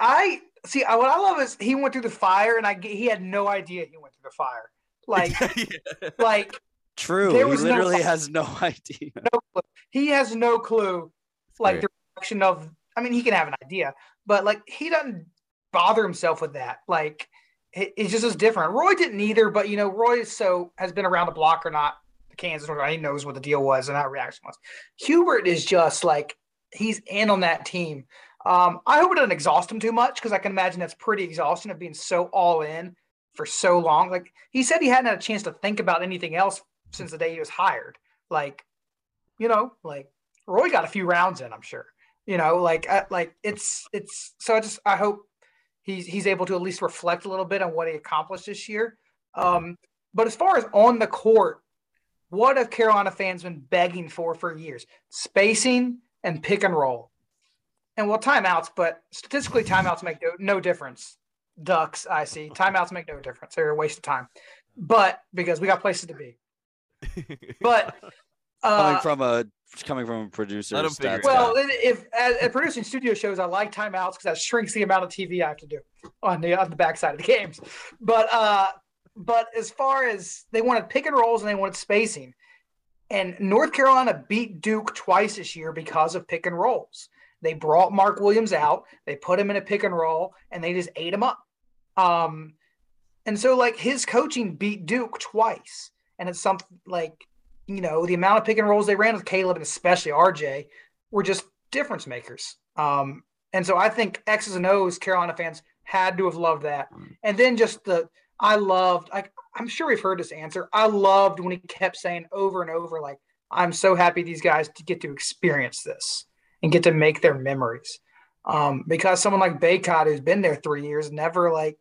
I see. What I love is he went through the fire, and I he had no idea he went through the fire. Like, yeah. like true. He literally no, has no idea. No he has no clue. Like the direction of. I mean, he can have an idea, but like he doesn't bother himself with that. Like it, just is different. Roy didn't either, but you know, Roy is so has been around the block or not. The Kansas, he knows what the deal was and how reaction was. Hubert is just like he's in on that team. Um, I hope it doesn't exhaust him too much because I can imagine that's pretty exhausting of being so all in for so long. Like he said, he hadn't had a chance to think about anything else since the day he was hired. Like, you know, like Roy got a few rounds in, I'm sure. You know, like, uh, like it's it's so I just I hope he's he's able to at least reflect a little bit on what he accomplished this year. Um, but as far as on the court, what have Carolina fans been begging for for years? Spacing and pick and roll. And well, timeouts, but statistically, timeouts make no, no difference. Ducks, I see. Timeouts make no difference. They're a waste of time. But because we got places to be. (laughs) But uh, coming from a coming from a producer. Well, if at, producing studio shows, I like timeouts because that shrinks the amount of TV I have to do on the on the backside of the games. But uh, but as far as they wanted pick and rolls and they wanted spacing, and North Carolina beat Duke twice this year because of pick and rolls. They brought Mark Williams out, they put him in a pick and roll, and they just ate him up. Um, and so like his coaching beat Duke twice, and it's something like you know the amount of pick and rolls they ran with Caleb and especially RJ were just difference makers. Um, and so I think X's and O's Carolina fans had to have loved that. And then just the I loved I I'm sure we've heard this answer. I loved when he kept saying over and over like I'm so happy these guys to get to experience this and get to make their memories. Um, because someone like Bacot who's been there three years never like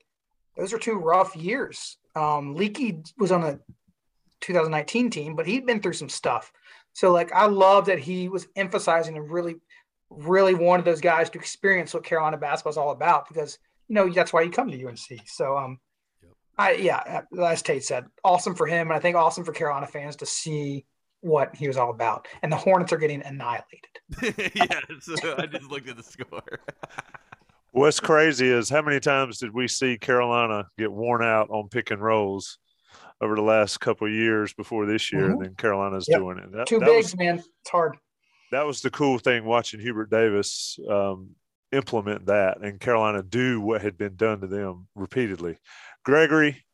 those are two rough years. Um, Leaky was on a 2019 team, but he'd been through some stuff. So like I love that he was emphasizing and really, really wanted those guys to experience what Carolina basketball is all about because you know that's why you come to UNC. So um, yep. I yeah, as Tate said, awesome for him, and I think awesome for Carolina fans to see what he was all about. And the Hornets are getting annihilated. (laughs) yeah, so I just looked at the score. What's crazy is how many times did we see Carolina get worn out on pick and rolls over the last couple of years before this year, mm-hmm. and then Carolina's yep. doing it. That, Two that bigs, was, man. It's hard. That was the cool thing watching Hubert Davis um, implement that and Carolina do what had been done to them repeatedly. Gregory,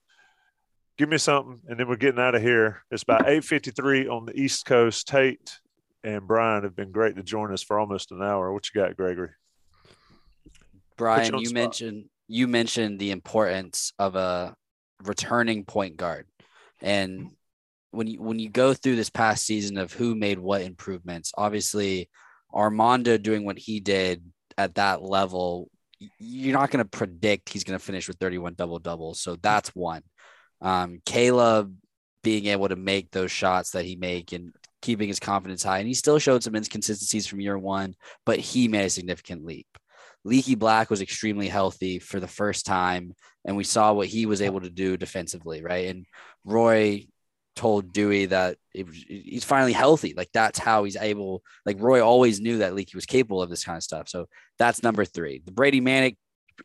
give me something, and then we're getting out of here. It's about 8.53 on the East Coast. Tate and Brian have been great to join us for almost an hour. What you got, Gregory? Brian, you, you mentioned you mentioned the importance of a returning point guard. And when you when you go through this past season of who made what improvements, obviously Armando doing what he did at that level, you're not going to predict he's going to finish with 31 double doubles. So that's one. Um, Caleb being able to make those shots that he make and keeping his confidence high, and he still showed some inconsistencies from year one, but he made a significant leap. Leaky Black was extremely healthy for the first time, and we saw what he was able to do defensively, right? And Roy told Dewey that it, he's finally healthy. Like that's how he's able. Like Roy always knew that Leaky was capable of this kind of stuff. So that's number three. The Brady Manek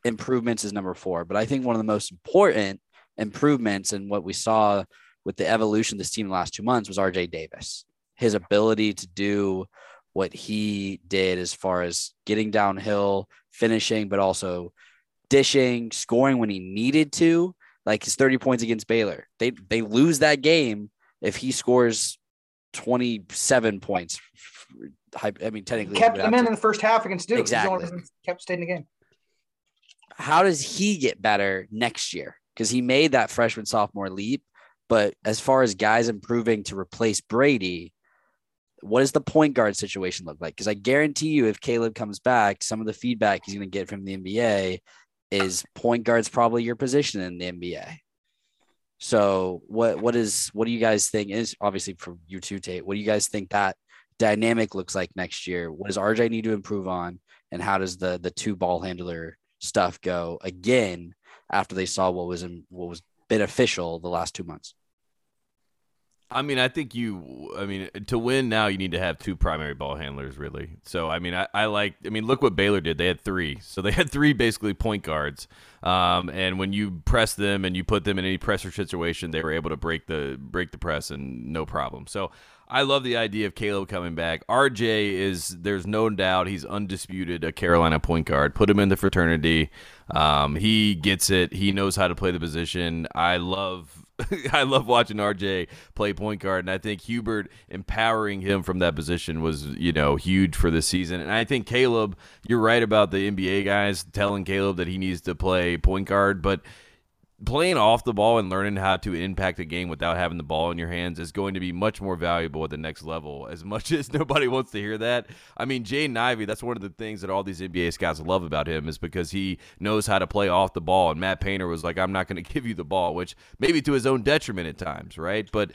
improvements is number four. But I think one of the most important improvements and what we saw with the evolution of this team in the last two months was RJ Davis. His ability to do what he did as far as getting downhill, finishing, but also dishing, scoring when he needed to. Like his 30 points against Baylor. They they lose that game if he scores 27 points. I mean, technically, kept them in in the first half against Duke. Exactly. Kept staying in the game. How does he get better next year? Because he made that freshman sophomore leap. But as far as guys improving to replace Brady, what does the point guard situation look like? Because I guarantee you, if Caleb comes back, some of the feedback he's going to get from the NBA is point guard's probably your position in the NBA. So what what is what do you guys think is obviously for you two Tate? What do you guys think that dynamic looks like next year? What does RJ need to improve on, and how does the the two ball handler stuff go again after they saw what was in, what was beneficial the last two months? I mean, I think you. I mean, to win now, you need to have two primary ball handlers, really. So, I mean, I, I like. I mean, look what Baylor did. They had three. So they had three basically point guards. Um, and when you press them and you put them in any pressure situation, they were able to break the break the press and no problem. So I love the idea of Caleb coming back. RJ is there's no doubt he's undisputed a Carolina point guard. Put him in the fraternity. Um, he gets it. He knows how to play the position. I love (laughs) I love watching RJ play point guard, and I think Hubert empowering him from that position was, you know, huge for this season. And I think Caleb, you're right about the NBA guys telling Caleb that he needs to play point guard, but playing off the ball and learning how to impact a game without having the ball in your hands is going to be much more valuable at the next level. (laughs) As much as nobody wants to hear that, I mean, Jaden Ivey, that's one of the things that all these NBA scouts love about him is because he knows how to play off the ball. And Matt Painter was like, I'm not going (laughs) to give you the ball, which maybe to his own detriment at times, right? But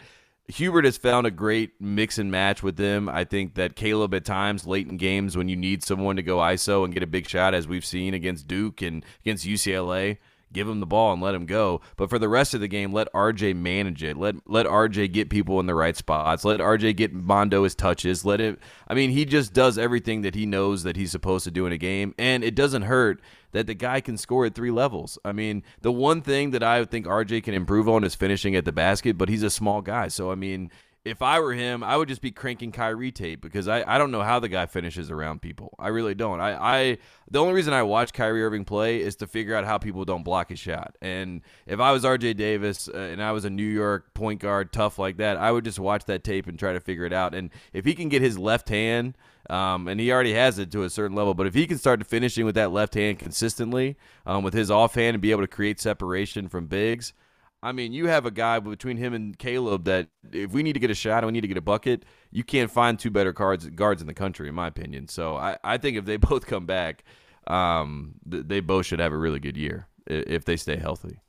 Hubert has found a great mix and match with them. I think that Caleb at times late in games when you need someone to go ISO and get a big shot, as we've seen against Duke and against UCLA, give him the ball and let him go. But for the rest of the game, let RJ manage it. Let let RJ get people in the right spots. Let RJ get Mondo his touches. Let it. I mean, he just does everything that he knows that he's supposed to do in a game, and it doesn't hurt that the guy can score at three levels. I mean, the one thing that I think RJ can improve on is finishing at the basket, but he's a small guy. So I mean, if I were him, I would just be cranking Kyrie tape because I, I don't know how the guy finishes around people. I really don't. I, I the only reason I watch Kyrie Irving play is to figure out how people don't block his shot. And if I was RJ Davis uh, and I was a New York point guard tough like that, I would just watch that tape and try to figure it out. And if he can get his left hand, um, and he already has it to a certain level, but if he can start finishing with that left hand consistently, um, with his offhand and be able to create separation from bigs I mean, you have a guy between him and Caleb that if we need to get a shot and we need to get a bucket, you can't find two better guards guards in the country, in my opinion. So I, I think if they (laughs) both come back, um, they both should have a really good year if they stay healthy.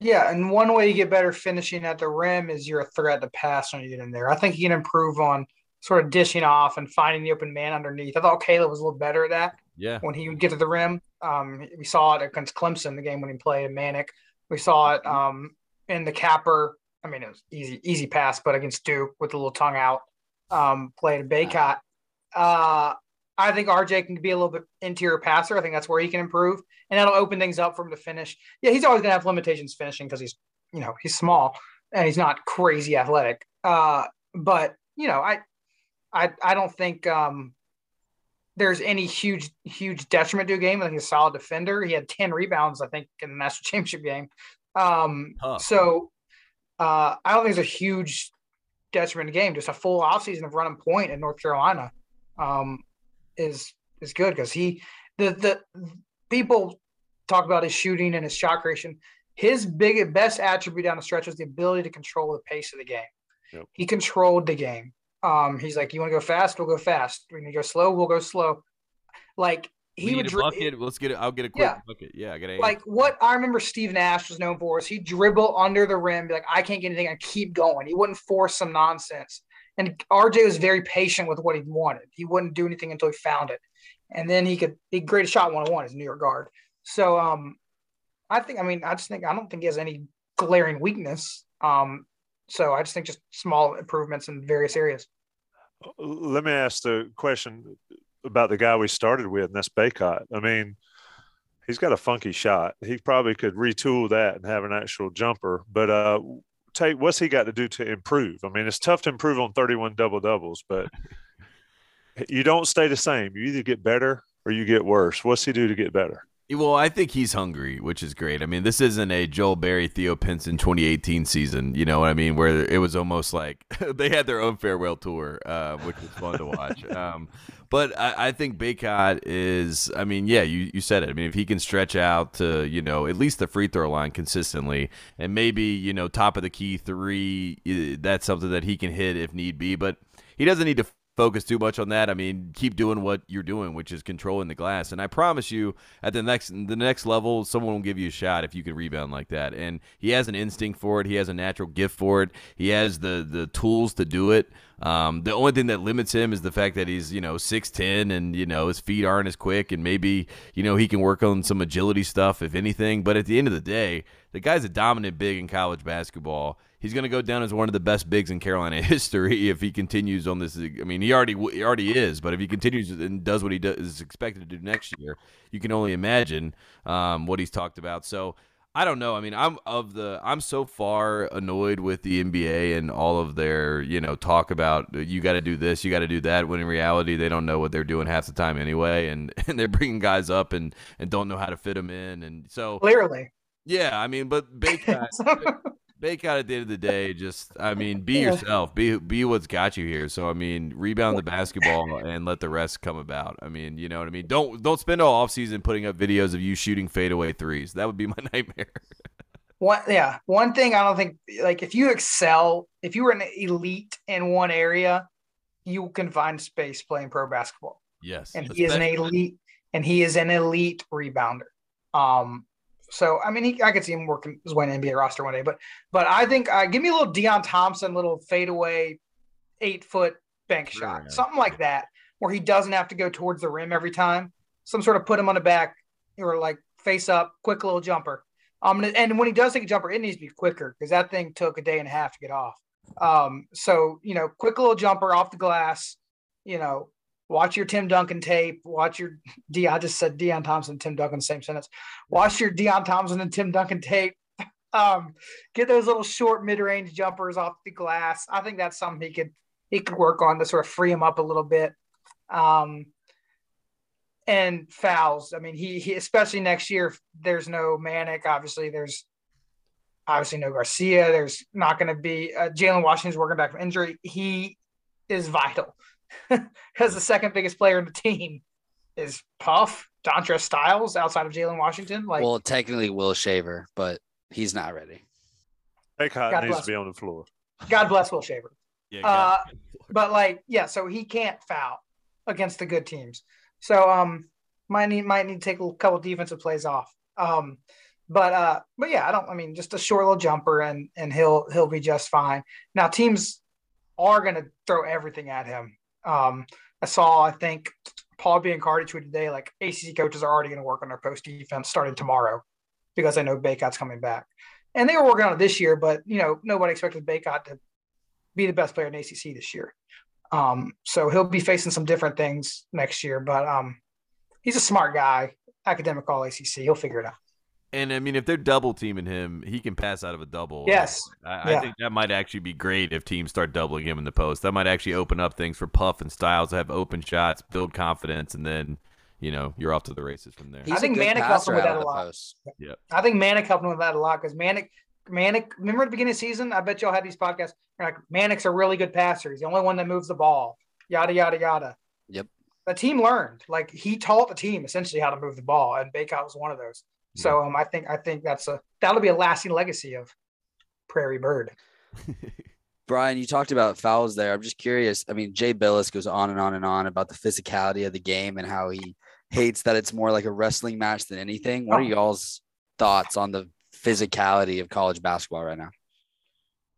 Yeah, and one way you get better finishing at the rim is you're a threat to pass when you get in there. I think he can improve on sort of dishing off and finding the open man underneath. I thought Caleb was a little better at that. Yeah. When he would get to the rim, um, we saw it against Clemson the game when he played Manek. We saw it um, in the capper. I mean, it was easy, easy pass, but against Duke with a little tongue out, um, played a Bacot. Uh, I think RJ can be a little bit interior passer. I think that's where he can improve, and that'll open things up for him to finish. Yeah, he's always gonna have limitations finishing because he's, you know, he's small and he's not crazy athletic. Uh, but you know, I, I, I don't think um, there's any huge, huge detriment to a game. I think he's a solid defender. He had 10 rebounds, I think, in the national (laughs) championship game. Um, so uh, I don't think it's a huge detriment to the game. Just a full offseason of running point in North Carolina um, is is good because he the the people talk about his shooting and his shot creation. His big best attribute down the stretch was the ability to control the pace of the game. Yep. He controlled the game. Um, he's like, you want to go fast? We'll go fast. We need to go slow. We'll go slow. Like he we would dri- bucket. Let's get it. I'll get a quick yeah. bucket. Yeah, I got Like what I remember Steve Nash was known for is he dribble under the rim, be like, I can't get anything. I keep going. He wouldn't force some nonsense. And RJ was very patient with what he wanted. He wouldn't do anything until he found it. And then he could he great a shot one on one as a New York guard. So um I think I mean I just think I don't think he has any glaring weakness. Um so I just think just small improvements in various areas. Let me ask the question about the guy we started with, and that's Bacot. I mean, he's got a funky shot. He probably could retool that and have an actual jumper. But uh, Tate, what's he got to do to improve? I mean, it's tough to improve on 31 double doubles, but (laughs) you don't stay the same. You either get better or you get worse. What's he do to get better? Well, I think he's hungry, which is great. I mean, this isn't a Joel Berry, Theo Pinson 2018 season, you know what I mean, where it was almost like (laughs) they had their own farewell tour, uh, which was fun to watch. (laughs) Um, but I, I, think Bacot is, I mean, yeah, you, you said it. I mean, if he can stretch out to, you know, at least the free throw line consistently and maybe, you know, top of the key three, that's something that he can hit if need be. But he doesn't need to focus too much on that. I mean, keep doing what you're doing, which is controlling the glass. And I promise you, at the next the next level, someone will give you a shot if you can rebound like that. And he has an instinct for it. He has a natural gift for it. He has the the tools to do it. Um, the only thing that limits him is the fact that he's you know six ten and you know his feet aren't as quick, and maybe you know he can work on some agility stuff if anything. But at the end of the day, the guy's a dominant big in college basketball he's going to go down as one of the best bigs in Carolina (laughs) history if he continues on this. I mean, he already he already is, but if he continues and does what he does, is expected to do next year, you can only imagine um, what he's talked about. So I don't know. I mean, I'm of the I'm so far annoyed with the NBA and all of their you know talk about you got to do this, you got to do that. When in reality, they don't know what they're doing half the time anyway, and (laughs) and they're bringing guys up and and don't know how to fit them in, and so clearly. Yeah, I mean, but Bacot, (laughs) Bacot at the end of the day, just I mean, be yeah. yourself. Be be what's got you here. So I mean, rebound the basketball and let the rest come about. I mean, you know what I mean? Don't don't spend all offseason putting up videos of you shooting fadeaway threes. That would be my (laughs) nightmare. one yeah. One thing I don't think like if you excel, if you were an elite in one area, you can find space playing pro basketball. Yes. And he is an elite and he is an elite rebounder. Um, so I mean, he, I could see him working his way in NBA roster one day. But but I think uh, give me a little Deon Thompson, little fadeaway, eight foot bank shot, something like that, where he doesn't have to go towards the rim every time. Some sort of put him on the back or like face up, quick little jumper. Um, and when he does take a jumper, it needs to be quicker because that thing took a day and a half to get off. Um, so you know, quick little jumper off the glass. You know, watch your Tim Duncan tape. Watch your (laughs) D. I just said Deon Thompson, Tim Duncan, same sentence. Watch your Deon Thompson and Tim Duncan tape. (laughs) Um, get those little short mid-range jumpers off the glass. I think that's something he could he could work on to sort of free him up a little bit. Um, and fouls. I mean, he, he especially next year. There's no Manek. Obviously, there's obviously no Garcia. There's not going to be uh, Jalen Washington's working back from injury. He is vital (laughs) because the second biggest player in the team is Puff, Dontrez Styles outside of Jalen Washington. Like, well, technically Will Shaver, but he's not ready. Bacot God needs to be on the floor. God bless Will Shaver. (laughs) Yeah, Uh, but like, yeah, so he can't foul against the good teams. So um, might need might need to take a couple defensive plays off. Um, but uh, but yeah, I don't. I mean, just a short little jumper, and and he'll he'll be just fine. Now teams are going to throw everything at him. Um, I saw, I think Paul Biancardi tweeted today, like ACC coaches are already going to work on their post defense starting tomorrow because they know Bacot's coming back, and they were working on it this year, but you know nobody expected Bacot to be the best player in ACC this year. Um, so he'll be facing some different things next year, but um, he's a smart guy, academic all ACC. He'll figure it out. And I mean, if they're double teaming him, he can pass out of a double. Yes. I, Yeah. I think that might actually be great if teams start doubling him in the post. That might actually open up things for Puff and Styles to have open shots, build confidence, and then you know you're off to the races from there. He's think a good Manek helped passer him with that a lot. post. I think Manek helped him with that a lot because Manek, Manek, remember at the beginning of the season? I bet y'all had these podcasts. You're like, Manek's a really good passer. He's the only one that moves the ball, yada, yada, yada. Yep. The team learned. Like he taught the team essentially how to move the ball, and Bacot was one of those. So um, I think I think that's a that'll be a lasting legacy of Prairie Bird. (laughs) Brian, you talked about fouls there. I'm just curious. I mean, Jay Bilas goes on and on and on about the physicality of the game and how he hates that it's more like a wrestling match than anything. What are Oh. y'all's thoughts on the physicality of college basketball right now?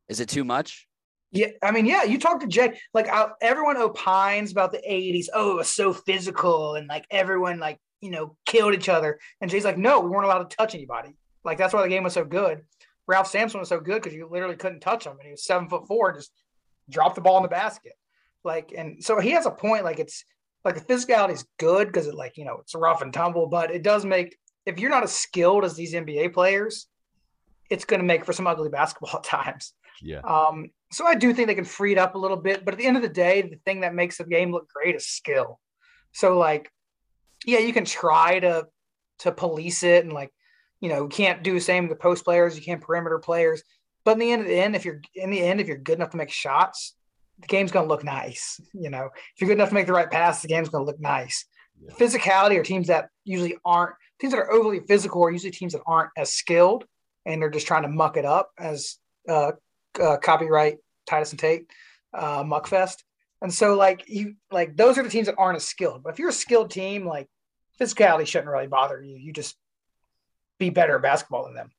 Is it too much? Yeah, I mean, yeah, you talk to Jay. Like I, everyone opines about the '80s. Oh, it was so physical, and like everyone like you know killed each other. And Jay's like, no, we weren't allowed to touch anybody. Like that's why the game was so good. Ralph Sampson was so good because you literally couldn't touch him, and he was seven foot four, just dropped the ball in the basket. Like, and so he has a point. Like it's like the physicality is good because it like you know it's rough and tumble, but it does make if you're not as skilled as these NBA players, it's going to make for some ugly (laughs) basketball times. yeah. Um, so I do think they can free it up a little bit, but at the end of the day, the thing that makes the game look great is skill. So like, yeah, you can try to to police it and like, you know, you can't do the same with post players, you can't perimeter players. But in the end of the end, if you're in the end, if you're good enough to make shots, the game's gonna look nice. You know, if you're good enough to make the right pass, the game's gonna look nice. Yeah. Physicality or teams that usually aren't teams that are overly physical are usually teams that aren't as skilled and they're just trying to muck it up as uh, uh, copyright Titus and Tate, uh, Muckfest. And so like you like those are the teams that aren't as skilled. But if you're a skilled team, like physicality shouldn't really bother you. You just be better at basketball than them.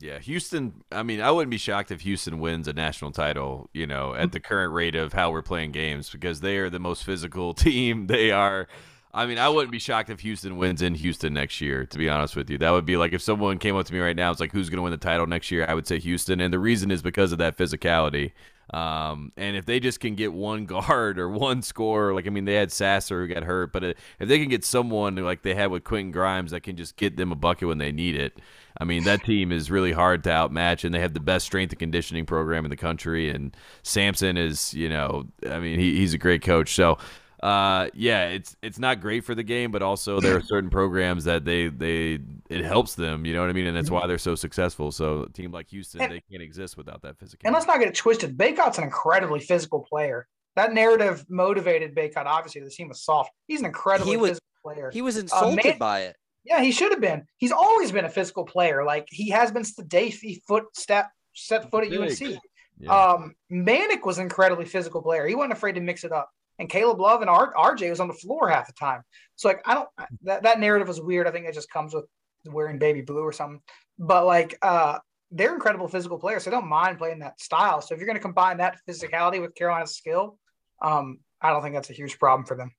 Yeah, Houston. I mean, I wouldn't be shocked if Houston wins a national title. You know, at the current rate of how we're playing games, because they are the most physical (laughs) team. They are. I mean, I wouldn't be shocked if Houston wins in Houston next year. To be honest with you, that would be like if someone came up to me right now, it's like, who's going to win the title next year? I would say Houston, and the reason is because of that physicality. Um, and if they just can get one (laughs) guard or one scorer, like I mean, they had Sasser who got hurt, but uh, if they can get someone like they had with Quentin Grimes that can just get them a bucket when they need it, I mean, that team is really hard to outmatch, and they have the best strength and conditioning program in the country. And Sampson is, you know, I mean, he, he's a great coach. So, uh, yeah, it's it's not great for the game, but also there are certain programs that they they it helps them. You know what I mean? And that's why they're so successful. So, a team like Houston, And- they can't exist without that physicality. And let's not get it twisted. Bacot's an incredibly physical player. That narrative motivated Bacot. Obviously, the team was soft. He's an incredibly He was- physical player. He was insulted man- by it. Yeah, he should have been. He's always been a physical player. Like he has been since the day he foot step set foot at Big. UNC. Yeah. Um, Manek was an incredibly physical player. He wasn't afraid to mix it up. And Caleb Love and R- RJ was on the floor half the time. So like I don't that, that narrative was weird. I think it just comes with wearing baby blue or something. But like uh they're incredible physical players. So I don't mind playing that style. So if you're gonna combine that physicality with Carolina's skill, um, I don't think that's a huge problem for them.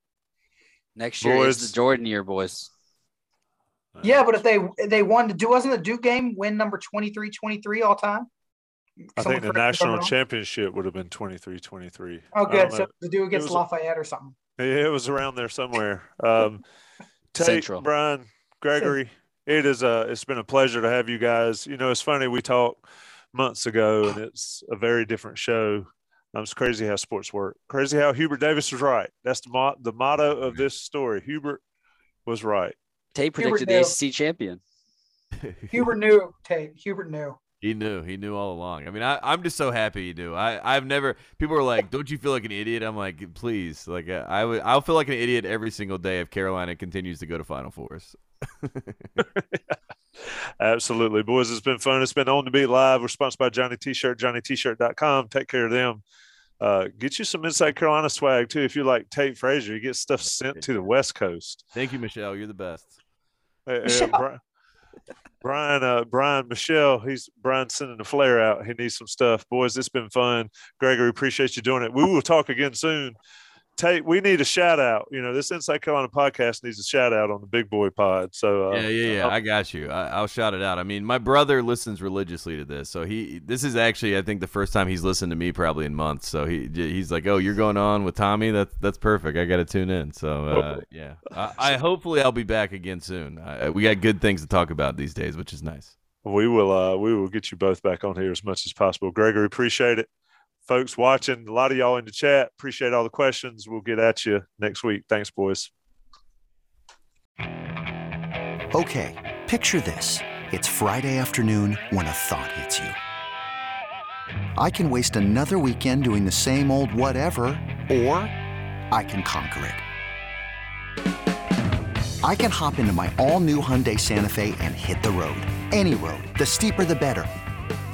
Next year is Boys. the Jordan year, boys. Yeah, but if they they won, do wasn't the Duke game win number 23-23 all time? I think the correct me if I'm national championship would have been 23-23. Oh, good. know. So the Duke It against was- Lafayette or something. It was around there somewhere. Um, Tate, Central. Brian, Gregory, it is a. It's been a pleasure to have you guys. You know, it's funny we talked months ago, and it's a very different show. Um, it's crazy how sports work. Crazy how Hubert Davis was right. That's the mo- the motto of this story. Hubert was right. Tate Hubert predicted the knew. ACC champion. Hubert knew. Tate. Hubert knew. He knew. He knew all along. I mean, I, I'm just so happy he knew. I, I've never. People are like, "Don't you feel like an idiot?" I'm like, "Please, like, uh, I would. I'll feel like an idiot every single day if Carolina continues to go to Final Fours." (laughs) Absolutely, boys. It's been fun. It's been on the beat live. We're sponsored by Johnny T-shirt, JohnnyT-shirt.com. Take care of them. Uh, get you some Inside Carolina swag too. If you like Tate Frazier, you get stuff sent to the West Coast. Thank you, Michelle. You're the best. Uh, Michelle. Bri- Brian, uh, Brian, Michelle, he's Brian sending a flare out. He needs some stuff, boys. It's been fun. Gregory, appreciate you doing it. We will talk again soon. Tate, we need a shout out. You know, this Inside Carolina podcast needs a shout out on the Big Boy Pod. So, uh, yeah, yeah, yeah. I got you. I, I'll shout it out. I mean, my brother listens religiously to this, so he. This is actually, I think, the first time he's listened to me probably in months. So he, he's like, "Oh, you're going on with Tommy? That's that's perfect. I got to tune in." So uh, yeah, I, I hopefully I'll be back again soon. I, we got good things to talk about these days, which is nice. we will uh, we will get you both back on here as much as possible. Gregory, appreciate it. Folks watching, a lot of y'all in the chat. Appreciate all the questions. We'll get at you next week. Thanks, boys. Okay, picture this. It's Friday afternoon when a thought hits you. I can waste another weekend doing the same old whatever, or I can conquer it. I can hop into my all new Hyundai Santa Fe and hit the road. Any road. The steeper, the better.